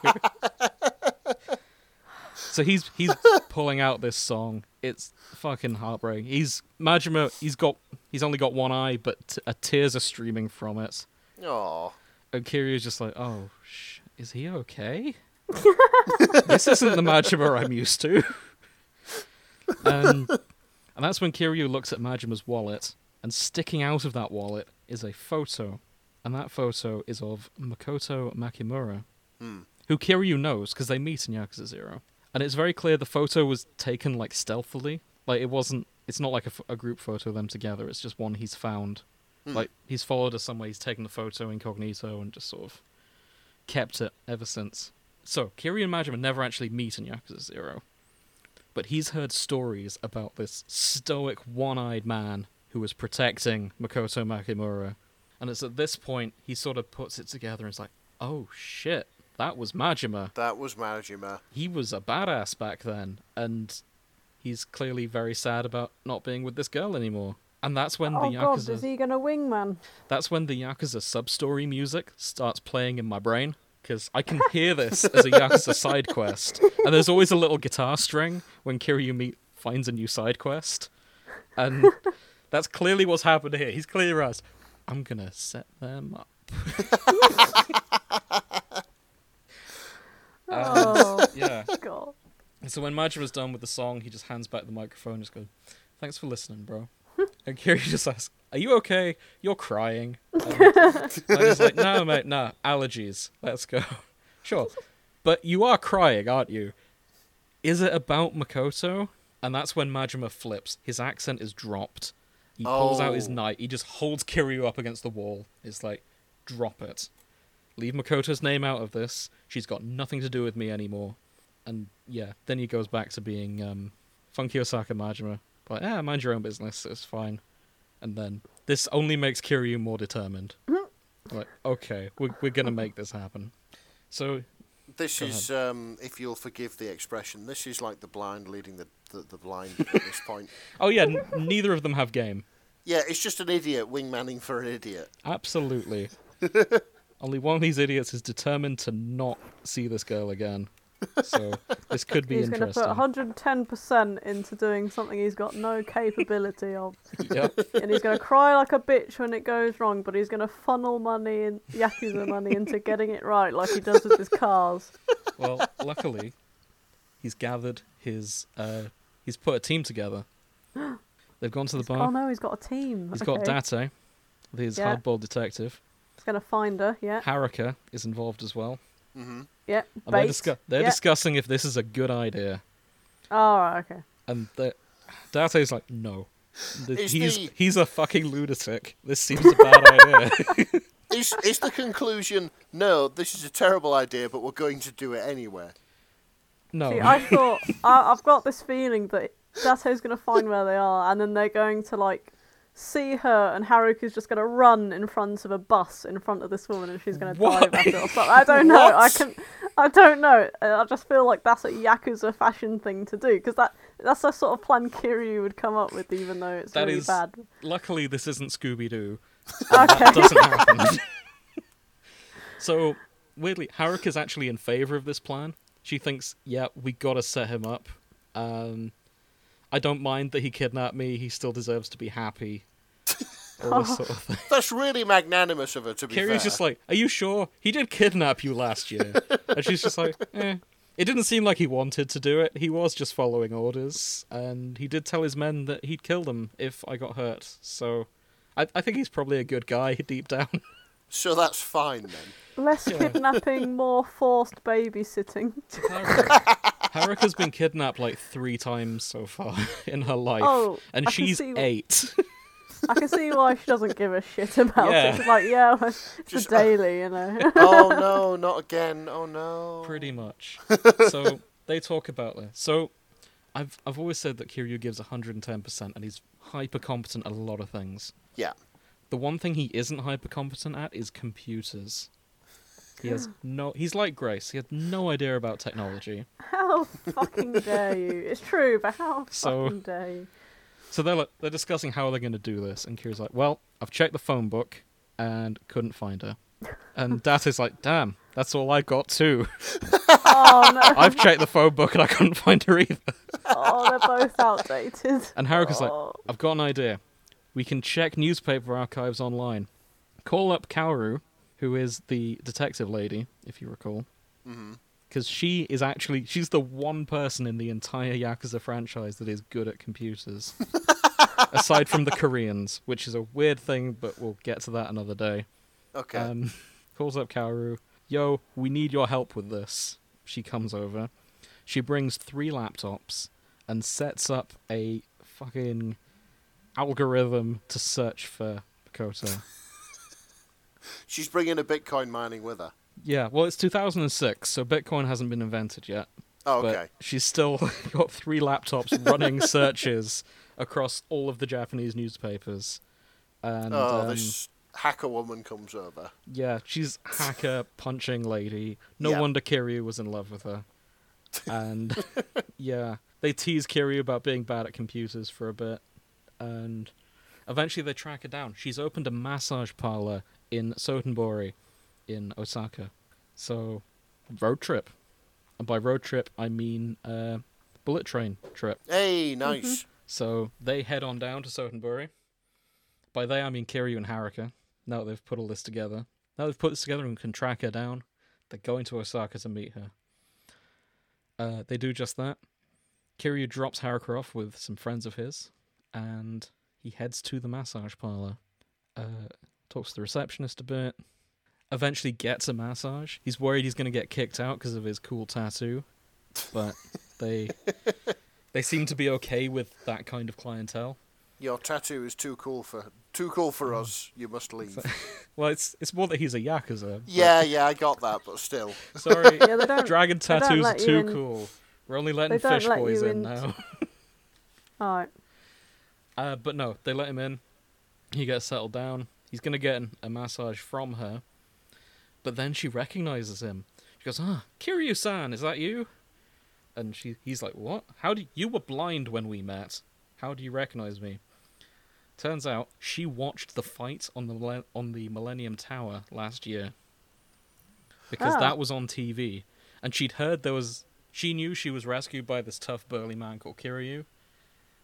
so he's he's pulling out this song. It's fucking heartbreaking. He's Majima. He's got he's only got one eye, but t- uh, tears are streaming from it. Oh, And Kiryu's just like, oh, sh- is he okay? this isn't the Majima I'm used to. Um, and that's when Kiryu looks at Majima's wallet, and sticking out of that wallet is a photo. And that photo is of Makoto Makimura, Hmm. who Kiryu knows because they meet in Yakuza Zero. And it's very clear the photo was taken like stealthily. Like it wasn't it's not like a, a group photo of them together. It's just one he's found. Hmm. Like he's followed us somewhere. He's taken the photo incognito and just sort of kept it ever since. So Kiryu and Majima never actually meet in Yakuza Zero, but he's heard stories about this stoic, one-eyed man who was protecting Makoto Makimura, and it's at this point he sort of puts it together and is like, "Oh shit, that was Majima." That was Majima. he was a badass back then, and he's clearly very sad about not being with this girl anymore. And that's when oh the god, is he gonna wingman? that's when the Yakuza sub-story music starts playing in my brain because I can hear this as a Yakuza side quest, and there's always a little guitar string when Kiryu meet finds a new side quest, and that's clearly what's happened here. He's clearly realized, I'm gonna set them up. Oh Yeah. god. And so when Majima's done with the song, he just hands back the microphone and just goes, Thanks for listening, bro. and Kiryu just asks, Are you okay? You're crying. And Majima's like, No, mate, nah, allergies. Let's go. sure. But you are crying, aren't you? Is it about Makoto? And that's when Majima flips. His accent is dropped. He pulls out his Oh. knife. He just holds Kiryu up against the wall. It's like, drop it. Leave Makoto's name out of this. She's got nothing to do with me anymore. And yeah, then he goes back to being um, Funky Osaka Majima. But yeah, mind your own business. It's fine. And then this only makes Kiryu more determined. like, okay, we're we're gonna make this happen. So This is, um, if you'll forgive the expression, this is like the blind leading the, the, the blind at this point. Oh yeah, n- neither of them have game. Yeah, it's just an idiot wingmanning for an idiot. Absolutely. Only one of these idiots is determined to not see this girl again. So this could be He's gonna put 110% into doing something he's got no capability of. Yep. and he's gonna cry like a bitch when it goes wrong, but he's gonna funnel money and yakuza money into getting it right, like he does with his cars. Well, luckily, he's gathered his. Uh, he's put a team together. They've gone to the bar. Oh no, he's got a team. He's okay. got Date, his Yeah. hardball detective. He's gonna find her. Yeah, Haruka is involved as well. Hmm yeah. And they're, discu- they're yeah. discussing if this is a good idea. Oh, okay. And the- Date's like, no. The- he's the- he's a fucking lunatic. This seems a bad idea. Is, is the conclusion, no, this is a terrible idea, but we're going to do it anyway? no. See, I thought I, I've got this feeling that Date's gonna find where they are, and then they're going to like see her, and Haruka's just gonna run in front of a bus in front of this woman, and she's gonna What? dive at it or something. I don't know. I can. I don't know. I just feel like that's a yakuza fashion thing to do because that that's the sort of plan Kiryu would come up with, even though it's That really is- bad. Luckily, this isn't Scooby Doo. Okay. That doesn't happen. so, weirdly, Haruka's actually in favor of this plan. She thinks, yeah, we gotta set him up. Um, I don't mind that he kidnapped me. He still deserves to be happy. All this sort of thing. That's really magnanimous of her, to be fair. Kiryu's just like, are you sure? He did kidnap you last year. and she's just like, eh. It didn't seem like he wanted to do it. He was just following orders. And he did tell his men that he'd kill them if I got hurt. So I, I think he's probably a good guy deep down. So that's fine then. Less Yeah. kidnapping, more forced babysitting. Haruka. Haruka's been kidnapped like three times so far in her life. Oh, and I she's see- eight. I can see why she doesn't give a shit about Yeah. it. It's like, yeah, well, it's Just- a daily, you know. oh no, not again. Oh no. Pretty much. so they talk about this. So I've I've always said that Kiryu gives 110% and he's hyper competent at a lot of things. Yeah. The one thing he isn't hyper competent at is computers. He has no he's like Grace. He had no idea about technology. How fucking dare you? It's true, but how So- fucking dare you? So they're like, they're discussing how they're going to do this and Kiryu's like, "Well, I've checked the phone book and couldn't find her." And Date's like, "Damn, that's all I got too. Oh no! I've checked the phone book and I couldn't find her either." Oh, they're both outdated. And Haruka's like, Oh. I've got an idea. We can check newspaper archives online. Call up Kaoru, who is the detective lady, if you recall. hmm Because she is actually, she's the one person in the entire Yakuza franchise that is good at computers. Aside from the Koreans, which is a weird thing, but we'll get to that another day. Okay. Um, calls up Kaoru. Yo, we need your help with this. She comes over. She brings three laptops and sets up a fucking algorithm to search for Makoto. She's bringing a Bitcoin mining with her. yeah, well, it's 2006, so Bitcoin hasn't been invented yet. Oh, but okay. she's still got three laptops running searches across all of the Japanese newspapers. And oh, um, this hacker woman comes over. yeah, she's hacker punching lady. No Yeah. wonder Kiryu was in love with her. And yeah, they tease Kiryu about being bad at computers for a bit, and eventually they track her down. She's opened a massage parlor in Sotenbori, in Osaka. So, road trip. And by road trip, I mean uh, bullet train trip. Hey, nice. So they head on down to Sotenbori. By they, I mean Kiryu and Haruka. Now that they've put all this together. Now they've put this together and can track her down, they're going to Osaka to meet her. Uh, they do just that. Kiryu drops Haruka off with some friends of his, and he heads to the massage parlor. Uh, talks to the receptionist a bit. Eventually gets a massage. He's worried he's going to get kicked out because of his cool tattoo, but they they seem to be okay with that kind of clientele. Your tattoo is too cool for too cool for us. You must leave. Well, it's it's more that he's a yakuza. but- yeah, yeah, I got that, but still. Sorry, Yeah, they don't. dragon they don't tattoos are too in- cool. We're only letting fish let boys in in- now. Alright. Uh, but no, they let him in. He gets settled down. He's gonna get an- a massage from her, but then she recognizes him. She goes, "Ah, Kiryu-san, is that you?" And she, he's like, "What? How do you were blind when we met? How do you recognize me?" Turns out she watched the fight on the on the Millennium Tower last year because Ah. that was on TV, and she'd heard there was. She knew she was rescued by this tough burly man called Kiryu.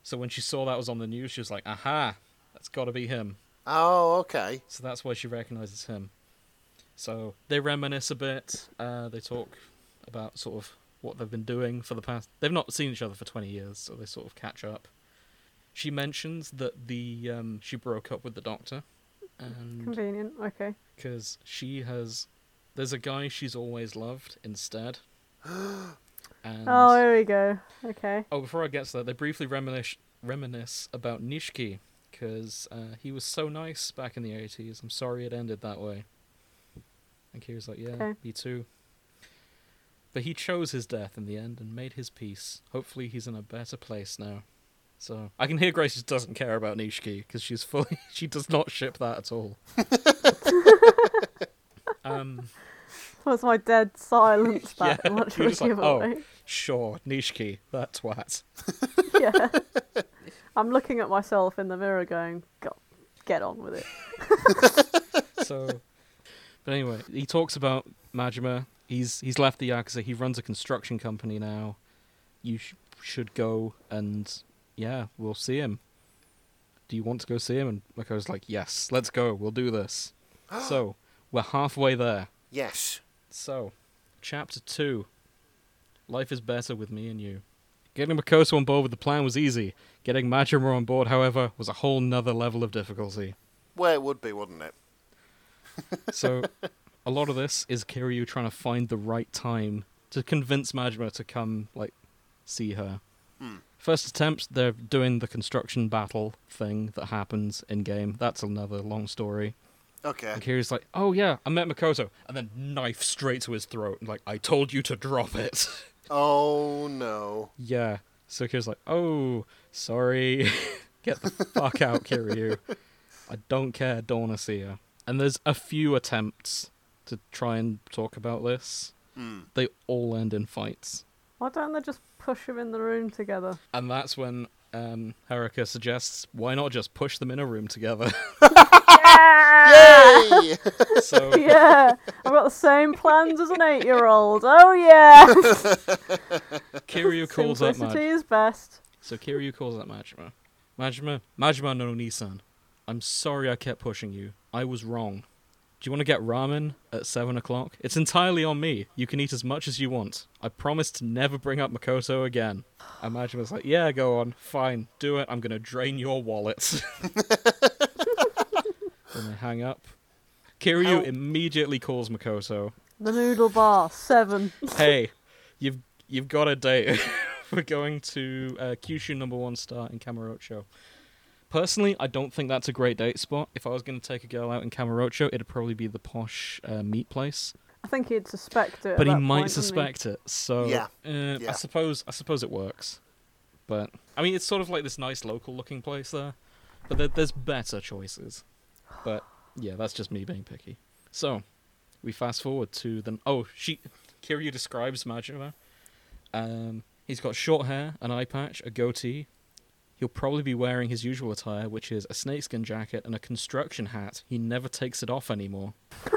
So when she saw that was on the news, she was like, "Aha, that's got to be him." Oh, okay. So that's why she recognizes him. So they reminisce a bit. Uh, they talk about sort of what they've been doing for the past. They've not seen each other for twenty years, so they sort of catch up. She mentions that the um, she broke up with the doctor, and Convenient. Okay. because she has, there's a guy she's always loved instead. And Oh, here we go. Okay. Oh, before I get to that, they briefly reminisce reminisce about Nishiki because uh, he was so nice back in the eighties. I'm sorry it ended that way. And Kiryu's like, yeah, Okay. me too. But he chose his death in the end and made his peace. Hopefully, he's in a better place now. So I can hear Grace just doesn't care about Nishiki because she's fully she does not ship that at all. um, Was my dead silence that Yeah, much you of like, oh. sure, Nishiki, that's what. yeah. I'm looking at myself in the mirror going, God, get on with it. so but anyway he talks about majima he's he's left the yakuza he runs a construction company now you sh- should go and yeah we'll see him do you want to go see him and Makoto's like yes let's go we'll do this so we're halfway there Yes. So chapter 2 life is better with me and you getting makoto on board with the plan was easy getting majima on board however was a whole nother level of difficulty Well, it would be, wouldn't it? So, a lot of this is Kiryu trying to find the right time to convince Majima to come, like, see her. Hmm. First attempt, they're doing the construction battle thing that happens in game. That's another long story. Okay. And Kiryu's like, "Oh yeah, I met Makoto," and then knife straight to his throat, like, "I told you to drop it." Oh no. yeah. So Kiryu's like, "Oh, sorry, get the fuck out, Kiryu. I don't care. Don't want to see her." And there's a few attempts to try and talk about this. Hmm. They all end in fights, Why don't they just push him in the room together? and that's when um, Haruka suggests, "Why not just push them in a room together?" Yeah! Yay! so yeah, I've got the same plans as an eight-year-old. Oh yeah, Kiryu calls up simplicity Majima. is best. So Kiryu calls up Majima. Majima, Majima no Nissan. I'm sorry I kept pushing you. I was wrong. Do you want to get ramen at 7 o'clock? It's entirely on me. You can eat as much as you want. I promise to never bring up Makoto again. Imagine Majima's like, yeah, go on. Fine. Do it. I'm going to drain your wallet. then they hang up. Kiryu How- immediately calls Makoto. The noodle bar seven. Hey, you've you've got a date we're going to uh, Kyushu number one star in Kamurocho. Personally, I don't think that's a great date spot. If I was going to take a girl out in Kamurocho, it'd probably be the posh uh, meat place. I think he'd suspect it. but he might point, wouldn't he? suspect it. So Yeah. uh, Yeah. I suppose I suppose it works. But I mean, it's sort of like this nice local looking place there. But there, there's better choices. But yeah, that's just me being picky. So we fast forward to the oh she Kiryu describes Majima. Um, he's got short hair, an eye patch, a goatee. He'll probably be wearing his usual attire, which is a snakeskin jacket and a construction hat. He never takes it off anymore.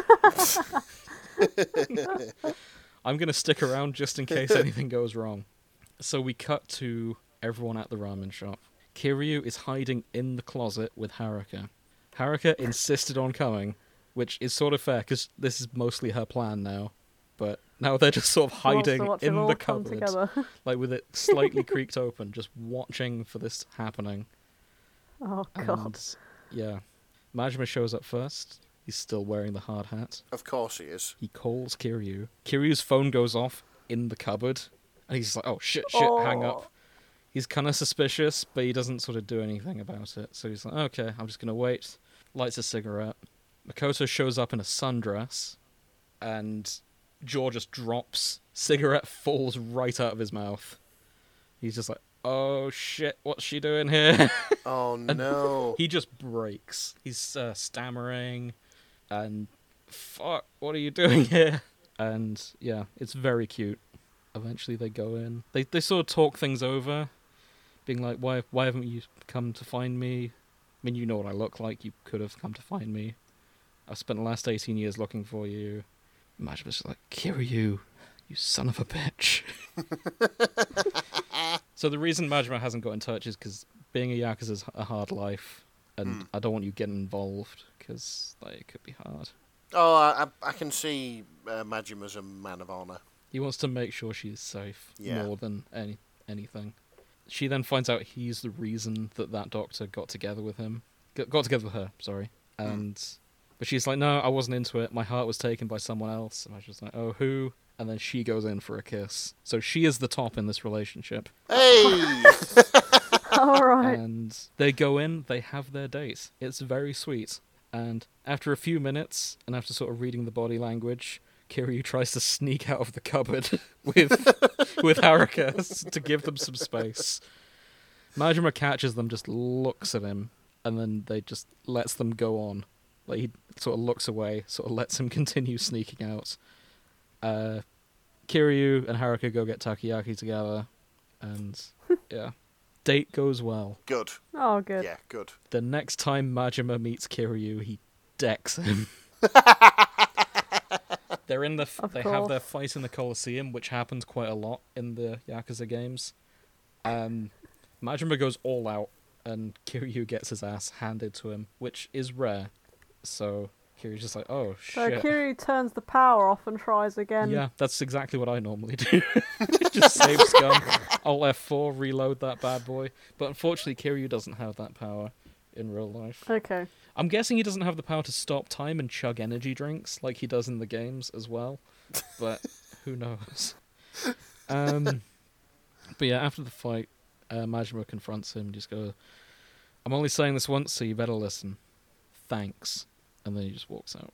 I'm gonna stick around just in case anything goes wrong. So we cut to everyone at the ramen shop. Kiryu is hiding in the closet with Haruka. Haruka insisted on coming, which is sort of fair because this is mostly her plan now. But now they're just sort of He wants to hiding in the cupboard, together. like with it slightly creaked open, just watching for this happening. oh god. And yeah, Majima shows up first. He's still wearing the hard hat. Of course he is. He calls Kiryu. Kiryu's phone goes off in the cupboard, and he's like, "Oh shit, shit, hang Oh. up." He's kind of suspicious, but he doesn't sort of do anything about it. So he's like, "Okay, I'm just gonna wait." Lights a cigarette. Makoto shows up in a sundress, and Jaw just drops. Cigarette falls right out of his mouth. He's just like, "Oh shit, what's she doing here?" Oh no. he just breaks. He's uh, stammering, and fuck, what are you doing here? And yeah, it's very cute. Eventually, they go in. They they sort of talk things over, being like, "Why why haven't you come to find me? I mean, you know what I look like. You could have come to find me. I've spent the last eighteen years looking for you." Majima's just like, "Kiryu, you you son of a bitch." so the reason Majima hasn't got in touch is because being a yakuza is a hard life, and Hmm. I don't want you getting involved because like it could be hard. Oh, I, I I can see uh, Majima's a man of honor. He wants to make sure she's safe Yeah. more than any anything. She then finds out he's the reason that that doctor got together with him, got, got together with her. Sorry, Hmm. and but she's like, no, I wasn't into it. My heart was taken by someone else. And I was just like, oh, who? And then she goes in for a kiss. So she is the top in this relationship. Hey. All right. and they go in, they have their date. It's very sweet. And after a few minutes, and after sort of reading the body language, Kiryu tries to sneak out of the cupboard with with Haruka to give them some space. Majima catches them, just looks at him, and then they just lets them go on. Like he sort of looks away, sort of lets him continue sneaking out. Uh, Kiryu and Haruka go get takoyaki together, and yeah, date goes well. good. Oh, good. Yeah, good. The next time Majima meets Kiryu, he decks him. They're in the. F- Of they have their fight in the Colosseum, which happens quite a lot in the Yakuza games. Um, Majima goes all out, and Kiryu gets his ass handed to him, which is rare. So Kiryu's just like, "Oh shit. So shit." Kiryu turns the power off and tries again. yeah, that's exactly what I normally do. just save scum. I'll F4, reload that bad boy. But unfortunately, Kiryu doesn't have that power in real life. Okay. I'm guessing he doesn't have the power to stop time and chug energy drinks like he does in the games as well. But who knows? Um, but yeah, after the fight, uh, Majima confronts him. Just goes, "I'm only saying this once, so you better listen. Thanks." And then he just walks out.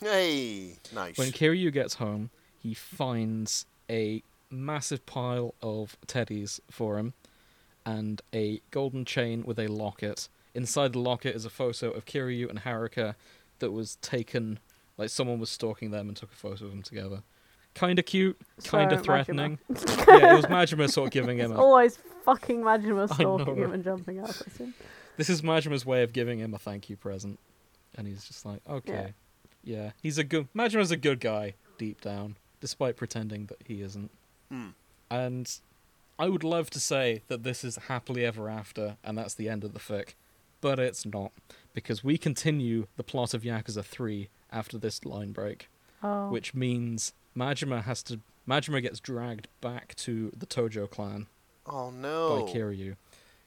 Hey, nice. When Kiryu gets home, he finds a massive pile of teddies for him and a golden chain with a locket. Inside the locket is a photo of Kiryu and Haruka that was taken, like someone was stalking them and took a photo of them together. Kind of cute, kind of Majima. threatening. yeah, it was Majima sort of giving him It's a. always fucking Majima I stalking know. him and jumping out at him. This is Majima's way of giving him a thank you present. And he's just like, okay. Yeah, he's a good. Majima's a good guy, deep down, despite pretending that he isn't. Hmm. And I would love to say that this is happily ever after, and that's the end of the fic, but it's not, because we continue the plot of Yakuza 3 after this line break, Oh. which means Majima has to. Majima gets dragged back to the Tojo clan oh no. by Kiryu.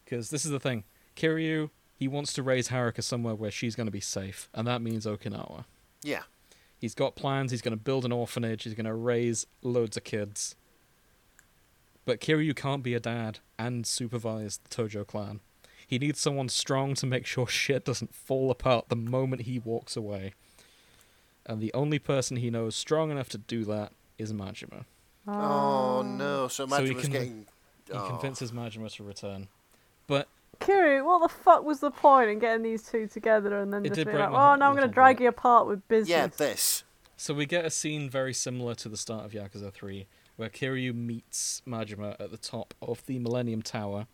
Because this is the thing Kiryu, he wants to raise Haruka somewhere where she's going to be safe, and that means Okinawa. Yeah. He's got plans, he's going to build an orphanage, he's going to raise loads of kids. But Kiryu can't be a dad and supervise the Tojo clan. He needs someone strong to make sure shit doesn't fall apart the moment he walks away. And the only person he knows strong enough to do that is Majima. Ah. Oh no! So So he Majima's can- getting. He oh. convinces Majima to return. But Kiryu, what the fuck was the point in getting these two together and then It just being like, oh, now I'm going to drag you apart with business. Yeah, this. So we get a scene very similar to the start of Yakuza 3, where Kiryu meets Majima at the top of the Millennium Tower.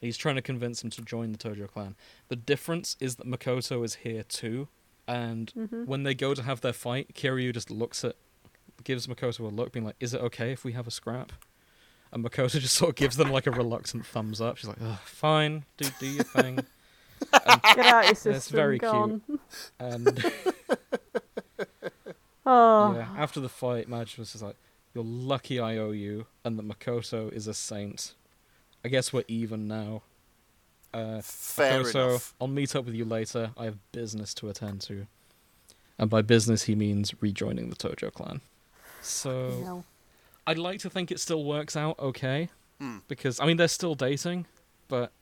He's trying to convince him to join the Tojo clan. The difference is that Makoto is here too, and Mhm. when they go to have their fight, Kiryu just looks at, gives Makoto a look, being like, "Is it okay if we have a scrap?" And Makoto just sort of gives them like a reluctant thumbs up. She's like, Ugh, "Fine, do do your thing." Get out your system. It's very go on. And Oh, Yeah, after the fight, Madge was just like, "You're lucky I owe you," and that Makoto is a saint. I guess we're even now. Uh, Fair Makoto, enough. I'll meet up with you later. I have business to attend to, and by business he means rejoining the Tojo clan. So no. I'd like to think it still works out okay, Hmm. because I mean they're still dating, but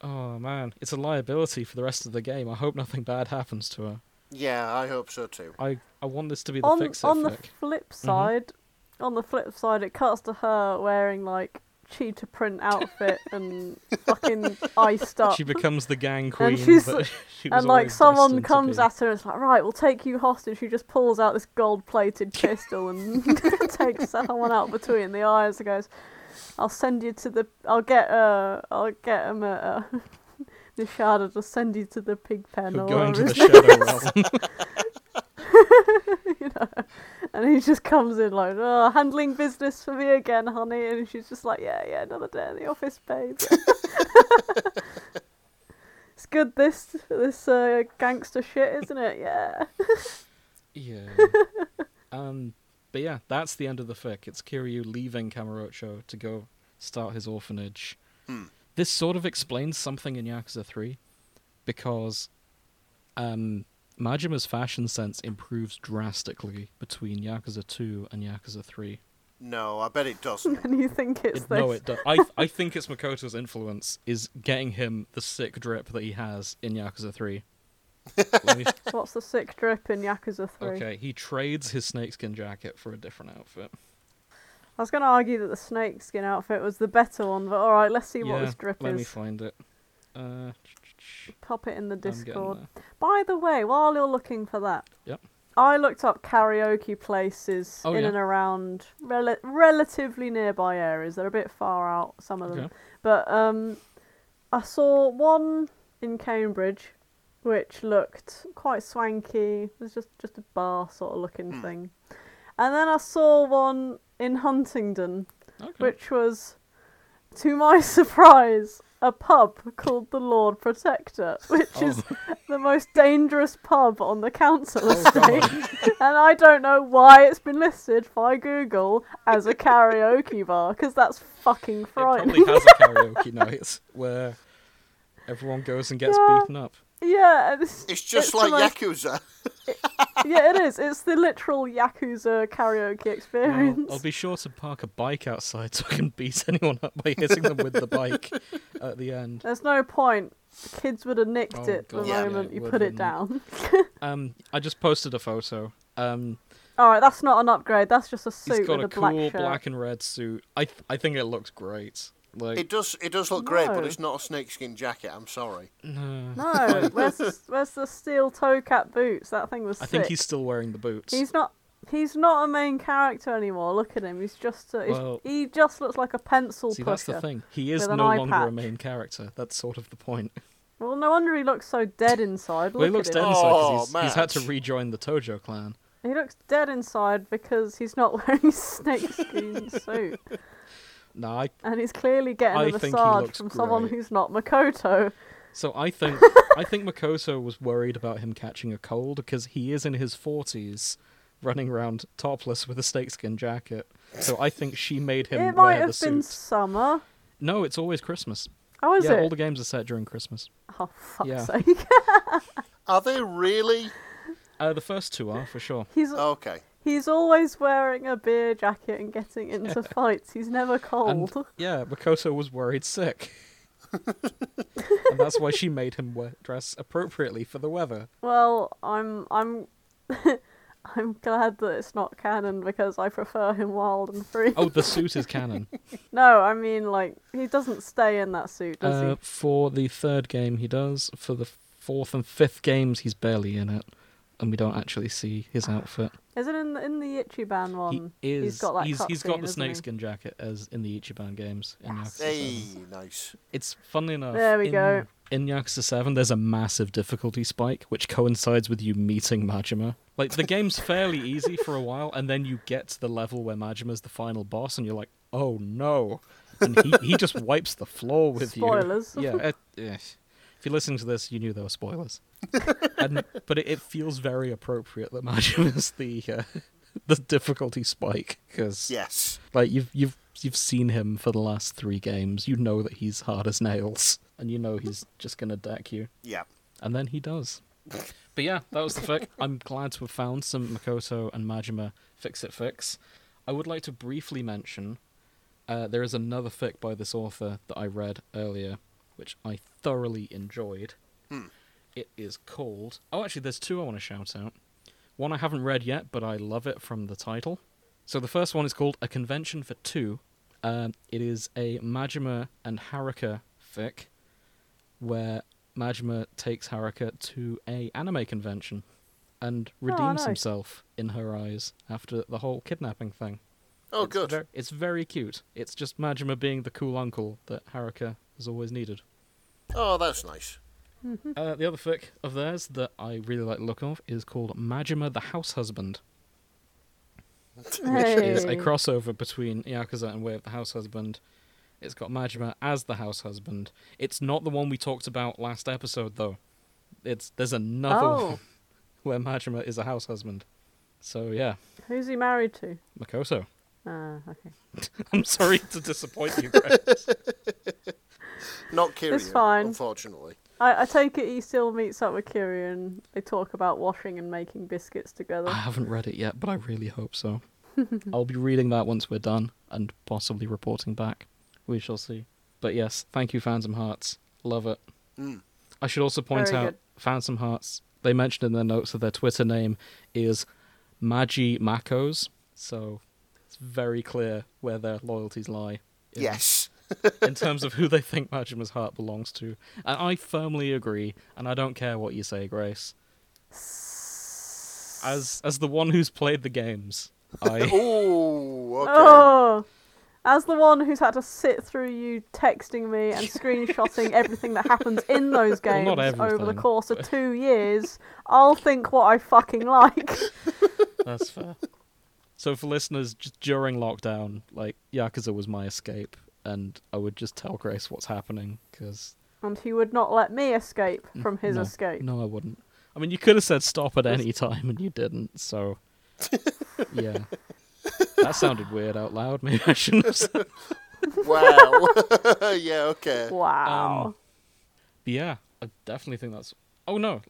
oh man, it's a liability for the rest of the game. I hope nothing bad happens to her. Yeah, I hope so too. I I want this to be the on fix it on the fic. flip side, on the flip side, it cuts to her wearing like cheetah print outfit and fucking iced up. She becomes the gang queen. she's- that she and like someone comes at her and it's like, right, we'll take you hostage. She just pulls out this gold-plated pistol and takes someone out between the eyes and goes, "I'll send you to the. I'll get uh. I'll get him at uh, the shadow to send you to the pig pen or going to the shadow realm. you know. And he just comes in like, oh, handling business for me again, honey. And she's just like, yeah, yeah, another day in the office, babe. it's good this this uh, gangster shit, isn't it? Yeah. yeah. Um, but yeah, that's the end of the fic. It's Kiryu leaving Kamurocho to go start his orphanage. Hmm. This sort of explains something in Yakuza 3 because um, Majima's fashion sense improves drastically between Yakuza 2 and Yakuza 3. No, I bet it doesn't. and you think it's It, this. no, it does. I I think it's Makoto's influence is getting him the sick drip that he has in Yakuza 3. Me- What's the sick drip in Yakuza 3? okay, he trades his snakeskin jacket for a different outfit. I was going to argue that the snakeskin outfit was the better one, but alright, let's see what yeah, this drip let me find it. Uh, Pop it in the Discord. By the way, while you're looking for that, Yep. I looked up karaoke places Oh, in yeah? and around rel- relatively nearby areas. They're a bit far out, some of them. Okay. But um, I saw one in Cambridge, which looked quite swanky. It was just just a bar sort of looking Hmm. thing. And then I saw one in Huntingdon, Okay. which was, to my surprise, a pub called the Lord Protector, which Oh. is the most dangerous pub on the council Oh, estate. and I don't know why it's been listed by Google as a karaoke bar, because that's fucking It frightening. probably has a karaoke night where everyone goes and gets Yeah. beaten up. Yeah, it's, It's just the like most- Yakuza. yeah, it is. It's the literal Yakuza karaoke Well, experience. I'll be sure to park a bike outside so I can beat anyone up by hitting them with the bike at the end. There's no point. The Kids would have nicked Oh, it the yeah, moment it you would, put it it? down. Um, I just posted a photo. Um, Alright, that's not an upgrade. That's just a suit he's got with a a black cool shirt. black and red suit. I th- I think it looks great. Like It does. It does look great, but it's not a snakeskin jacket. I'm sorry. no, No, where's the, where's the steel toe cap boots? That thing was I think he's still wearing the boots. He's not. He's not a main character anymore. Look at him. He's just. A, he's- Well- he just looks like a pencil See, that's the thing. He is no eye longer a main character. That's sort of the point. Well, no wonder he looks so dead inside. well, he looks at dead him. inside Oh, because he's, he's had to rejoin the Tojo clan. He looks dead inside because he's not wearing a snakeskin suit, No, I and he's clearly getting I a massage looks from someone who's not Makoto. So I think I think Makoto was worried about him catching a cold because he is in his forties, running around topless with a snakeskin jacket. So I think she made him it might wear the have been suit. summer. No, it's always Christmas. Oh, is yeah, it? all the games are set during Christmas. Oh, fuck's Yeah. sake. Are they really? Uh, the first two are for sure. he's Okay. He's always wearing a beer jacket and getting into fights. He's never cold. And yeah, Makoto was worried sick. and that's why she made him dress appropriately for the weather. Well, I'm I'm I'm glad that it's not canon because I prefer him wild and free. Oh, the suit is canon. No, I mean like he doesn't stay in that suit, does Uh, for the third game, he does. For the fourth and fifth games, he's barely in it, and we don't actually see his outfit. Is it in the, in the Ichiban one? he is. he's got that he's, he's got cutscene, the isn't he? snakeskin jacket as in the Ichiban games. In Yes. Yakuza Hey, nice. It's funnily enough. There we in, go. In Yakuza 7, there's a massive difficulty spike, which coincides with you meeting Majima. Like, the game's fairly easy for a while, and then you get to the level where Majima's the final boss, and you're like, oh no. And he, he just wipes the floor with Spoilers. you. Yeah. it- eh. If you're listening to this, you knew there were spoilers. and, but it, it feels very appropriate that Majima's the, uh, the difficulty spike, because Yes. like you've you've you've seen him for the last three games. You know that he's hard as nails, and you know he's just gonna deck you, Yeah. and then he does. But yeah, that was the fic. I'm glad to have found some Makoto and Majima fix it fix. I would like to briefly mention uh, there is another fic by this author that I read earlier, which I thoroughly enjoyed. It is called. Oh, actually, there's two I want to shout out. One I haven't read yet, but I love it from the title. So the first one is called A Convention for Two. Um, it is a Majima and Haruka fic, where Majima takes Haruka to a anime convention and redeems nice. himself in her eyes after the whole kidnapping thing. Oh, It's good. ver- it's very cute. It's just Majima being the cool uncle that Haruka has always needed. Oh, that's nice. Uh, the other fic of theirs that I really like the look of is called Majima the House Husband, which is a crossover between Yakuza and Way of the House Husband. It's got Majima as the house husband. It's not the one we talked about last episode, though. It's there's another Oh. one where Majima is a house husband. So yeah, Who's he married to? Makoto. Ah, okay. I'm sorry to disappoint you, Grace. Not Kiryu, fine. unfortunately. I, I take it he still meets up with Kiryu and they talk about washing and making biscuits together. I haven't read it yet, but I really hope so. I'll be reading that once we're done and possibly reporting back. We shall see. But yes, thank you, Phantom Hearts. Love it. Mm. I should also point Very out good. Phantom Hearts. They mentioned in their notes that their Twitter name is Magi Makos, so it's very clear where their loyalties lie. Yes. In terms of who they think Majima's heart belongs to, and I firmly agree. And I don't care what you say, Grace. As as the one who's played the games, I Oh, okay. Oh, as the one who's had to sit through you texting me and screenshotting everything that happens in those Well, games not over the everything, course of two years, I'll think what I fucking like. That's fair. So for listeners, just during lockdown, like Yakuza was my escape, and I would just tell Grace what's happening because And he would not let me escape from his no, escape. No, I wouldn't. I mean, you could have said stop at any time, and you didn't. So yeah, that sounded weird out loud. Maybe I shouldn't have said. Wow. yeah, okay. Wow. Um, But yeah, I definitely think that's. Oh no,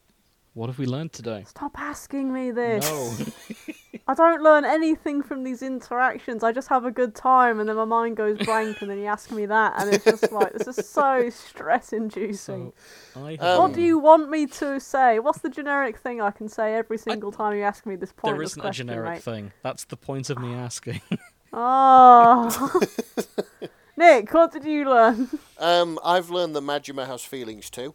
what have we learned today? Stop asking me this. No, I don't learn anything from these interactions. I just have a good time and then my mind goes blank and then you ask me that and it's just like this is so stress inducing. so I. Um, what do you want me to say? What's the generic thing I can say every single time you ask me this There pointless isn't a generic mate? thing. That's the point of me asking. Oh. Nick, what did you learn? Um, I've learned that Majima has feelings too.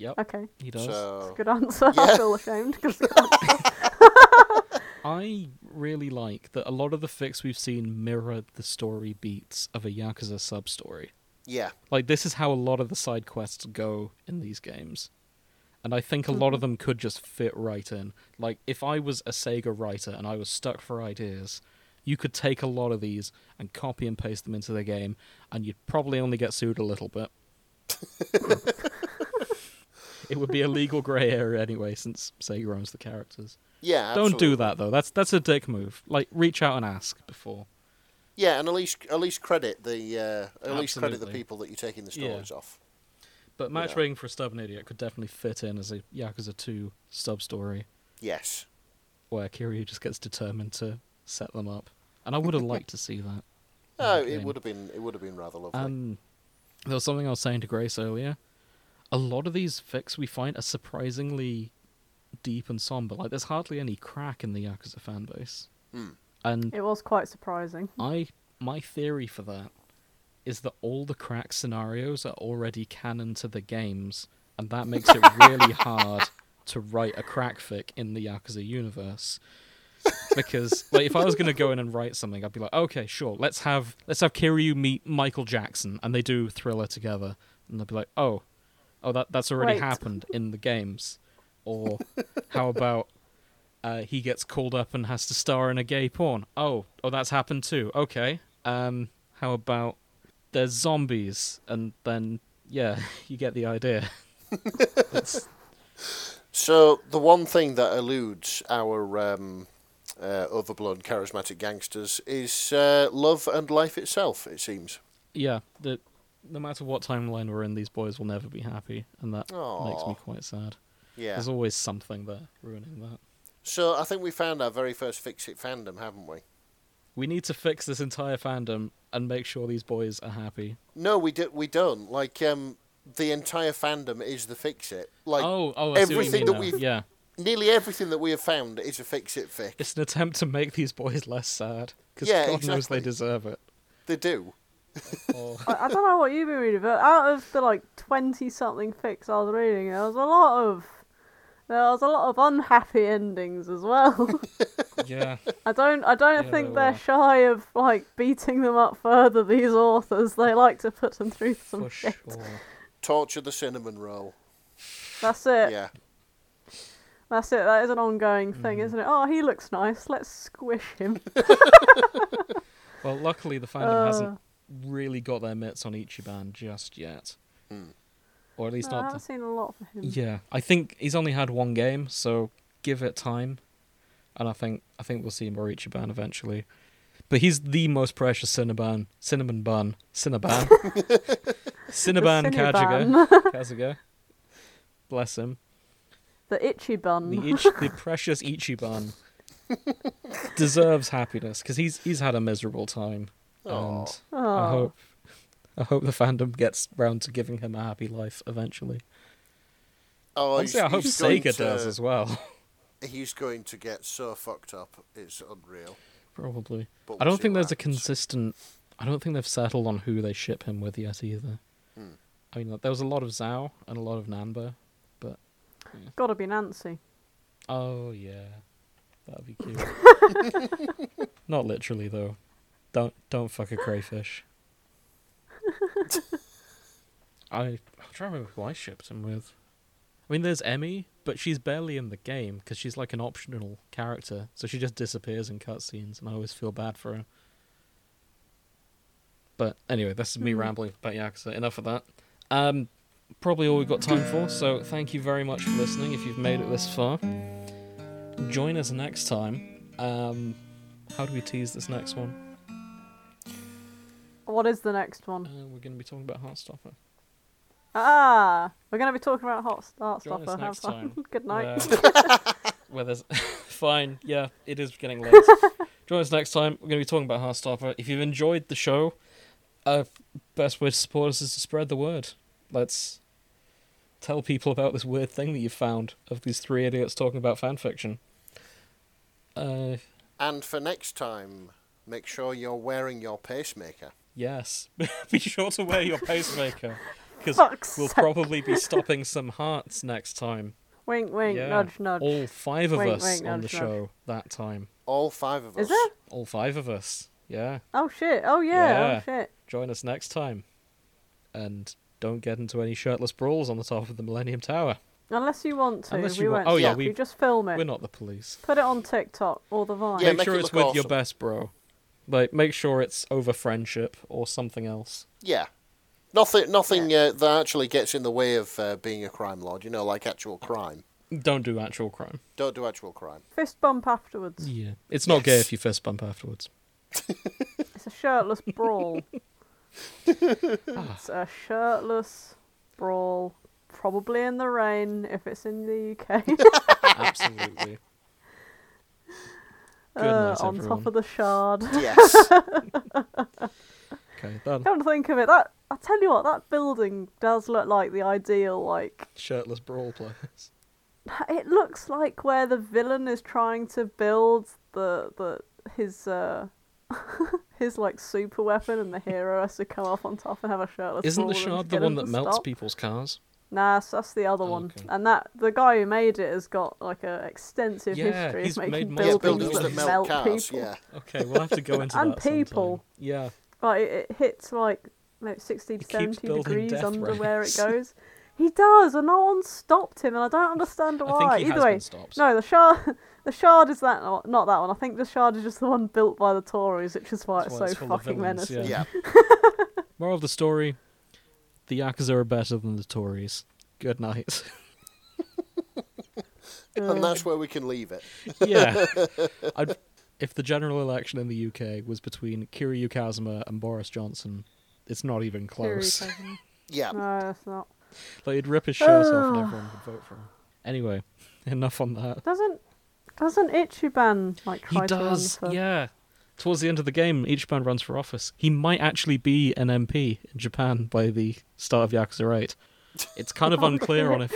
Yep, Okay, he does. So good answer. Yeah. I feel ashamed because I really like that a lot of the fics we've seen mirror the story beats of a Yakuza sub story. yeah, Like this is how a lot of the side quests go in these games. And I think a lot of mm-hmm. them could just fit right in. Like if I was a Sega writer and I was stuck for ideas, you could take a lot of these and copy and paste them into the game and you'd probably only get sued a little bit. it would be a legal grey area anyway since Sega owns the characters. yeah. Don't do that though. That's that's a dick move. Like reach out and ask before. Yeah, and at least at least credit the uh, at least credit the people that you're taking the Yeah. stories off. But matchmaking for a stubborn idiot could definitely fit in as a Yakuza 2 sub story. Yes. where Kiryu just gets determined to set them up, and I would have liked to see that. Oh, it would have been it would have been rather lovely. Um, there was something I was saying to Grace earlier. A lot of these fics we find are surprisingly deep and somber. Like, there's hardly any crack in the Yakuza fan base. Hmm. And It was quite surprising. I, my theory for that is that all the crack scenarios are already canon to the games, and that makes it really hard to write a crack fic in the Yakuza universe. because like if I was gonna go in and write something, I'd be like, okay, sure, let's have let's have Kiryu meet Michael Jackson, and they do Thriller together, and they'd be like, oh, oh that that's already Wait. happened in the games, or how about uh, he gets called up and has to star in a gay porn? Oh, oh, that's happened too. Okay, um, how about there's zombies, and then yeah, you get the idea. So the one thing that eludes our um, uh, overblown charismatic gangsters is uh, love and life itself. It seems. yeah, the, no matter what timeline we're in, these boys will never be happy, and that makes me quite sad. Yeah. There's always something there ruining that. So I think we found our very first fix it fandom, haven't we? We need to fix this entire fandom and make sure these boys are happy. No, we do. We don't. Like um, the entire fandom is the fix it. Like oh, oh, I see what you everything that now. we've- Yeah, nearly everything that we have found is a fix it fix. it's an attempt to make these boys less sad because Yeah, God knows they deserve it. They do. Oh, I, I don't know what you've been reading, but out of the like twenty something fics I was reading, there was a lot of there was a lot of unhappy endings as well. yeah, I don't I don't Yeah, think they're were. shy of like beating them up further. These authors, they like to put them through some for shit. sure. Torture the cinnamon roll. That's it. Yeah. That's it. That is an ongoing thing, Mhm. isn't it? Oh, he looks nice. Let's squish him. Well, luckily the fandom hasn't Uh, really got their mitts on Ichiban just yet, Hmm. or at least no, I not. haven't The... seen a lot for him. Yeah, I think he's only had one game, so give it time, and I think I think we'll see more Ichiban eventually. But he's the most precious Cinnabon, cinnamon bun, Cinnaban, Cinnaban Kajiga, Cinnabon. Kasuga. Bless him. the itchy bun. The Ich, the precious Ichiban deserves happiness because he's he's had a miserable time, Aw. and oh. I hope I hope the fandom gets round to giving him a happy life eventually. Oh, Honestly, I hope he's Sega to- does as well. He's going to get so fucked up. It's unreal. Probably. But I we'll don't think what there's a consistent. I don't think they've settled on who they ship him with yet either. Hmm. I mean, like, there was a lot of Zhao and a lot of Nanba. But gotta be Nancy. Oh yeah, that'd be cute. Not literally though. Don't don't fuck a crayfish. I I'm trying to remember who I shipped him with. I mean, there's Emmy, but she's barely in the game because she's like an optional character, so she just disappears in cutscenes, and I always feel bad for her. But anyway, that's me Hmm. rambling about Yakuza. Enough of that. Um, probably all we've got time for. So thank you very much for listening. If you've made it this far, join us next time. Um, how do we tease this next one? What is the next Uh, one? we're going to be talking about Heartstopper. Ah, we're gonna be talking about hot start Join us stopper. Have fun. time, Good night. Where, where there's fine, yeah, it is getting late. Join us next time. We're going to be talking about Heartstopper. If you've enjoyed the show, uh, best way to support us is to spread the word. Let's tell people about this weird thing that you found of these three idiots talking about fanfiction. Uh, And for next time, make sure you're wearing your pacemaker. Yes, be sure to wear your pacemaker because we'll sake. probably be stopping some hearts next time. Wink, wink, Yeah. nudge, nudge. All five of Wink, us wink, on the nudge, nudge. show that time. All five of us. Is it? All five of us. Yeah. Oh shit! Oh yeah! Oh, yeah. Oh shit! Join us next time. And don't get into any shirtless brawls on the top of the Millennium Tower. Unless you want to, Unless we you want- won't. oh, yeah, we- you. just film it. We're not the police. Put it on TikTok or the Vine. Yeah, make make sure it it's look with your best bro. Like, make sure it's over friendship or something else. Yeah. Nothing, nothing uh, that actually gets in the way of uh, being a crime lord. You know, like actual crime. Don't do actual crime. Don't do actual crime. Fist bump afterwards. Yeah. It's not gay if you fist bump afterwards. It's a shirtless brawl. it's a shirtless brawl. Probably in the rain if it's in the UK. Absolutely. Good uh, night, on everyone. top of the shard. Yes. Okay, done. Come to think of it, that I tell you what, that building does look like the ideal like. Shirtless brawl players. It looks like where the villain is trying to build the the his uh his like super weapon, and the hero has to come up on top and have a shirtless. Isn't the shard the one that melts stop. people's cars? Nah, s- that's the other Oh, one. okay. And that the guy who made it has got like a extensive Yeah, history he's of making multiple buildings, buildings that that melt, melt cars. people. Yeah. Okay, we'll have to go into And that And people. Yeah. Like it, it hits like maybe 60 to 70 degrees death under where it goes. He does, and no one stopped him, and I don't understand I why. think he Either has way, been stopped. no, the shard, the shard is that not, not that one. I think the shard is just the one built by the Tories, which is why That's it's why so it's full fucking villains, menacing. Yeah. Moral of the story: the Yakuza are better than the Tories. Good night. And that's where we can leave it. yeah. I'd, if the general election in the UK was between Kiryu Kazuma and Boris Johnson, it's not even close. Yeah. no, it's not. like he'd rip his shirt off and everyone would vote for him. Anyway, enough on that. Doesn't doesn't Ichiban like He try to run does, for? yeah. Towards the end of the game, Ichiban runs for office. He might actually be an MP in Japan by the start of Yakuza 8. It's kind of unclear on if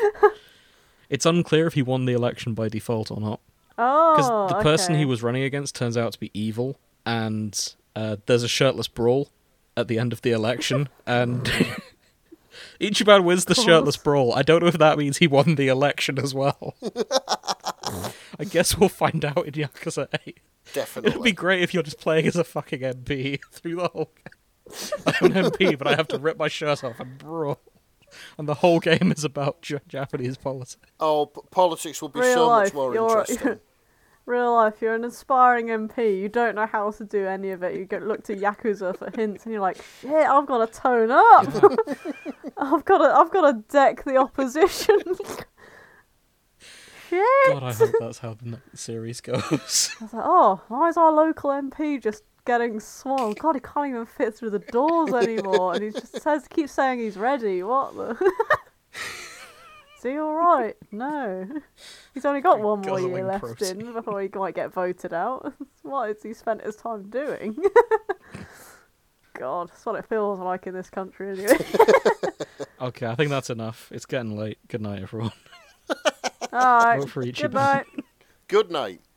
it's unclear if he won the election by default or not. Oh, because the person he was running against turns out to be evil, and uh, there's a shirtless brawl at the end of the election, and Ichiban wins the shirtless brawl. I don't know if that means he won the election as well. I guess we'll find out in Yakuza 8. Definitely. It'd be great if you're just playing as a fucking MP through the whole game. I'm an MP, but I have to rip my shirt off and brawl. And the whole game is about J- Japanese politics. Oh, p- politics will be Real so life, much more you're- interesting. Real life, you're an aspiring MP. You don't know how to do any of it. You go look to Yakuza for hints, and you're like, "Shit, I've got to tone up. I've got to, I've got to deck the opposition." Shit. God, I hope that's how the series goes. I was like, "Oh, why is our local MP just getting swung? God, he can't even fit through the doors anymore." And he just says, keeps saying he's ready. What the? Is he all right? No. He's only got one more year left protein. in before he might get voted out. what has he spent his time doing? God, that's what it feels like in this country anyway. Okay, I think that's enough. It's getting late. Good night, everyone. All right. Vote for Ichiban. Good night. Good night.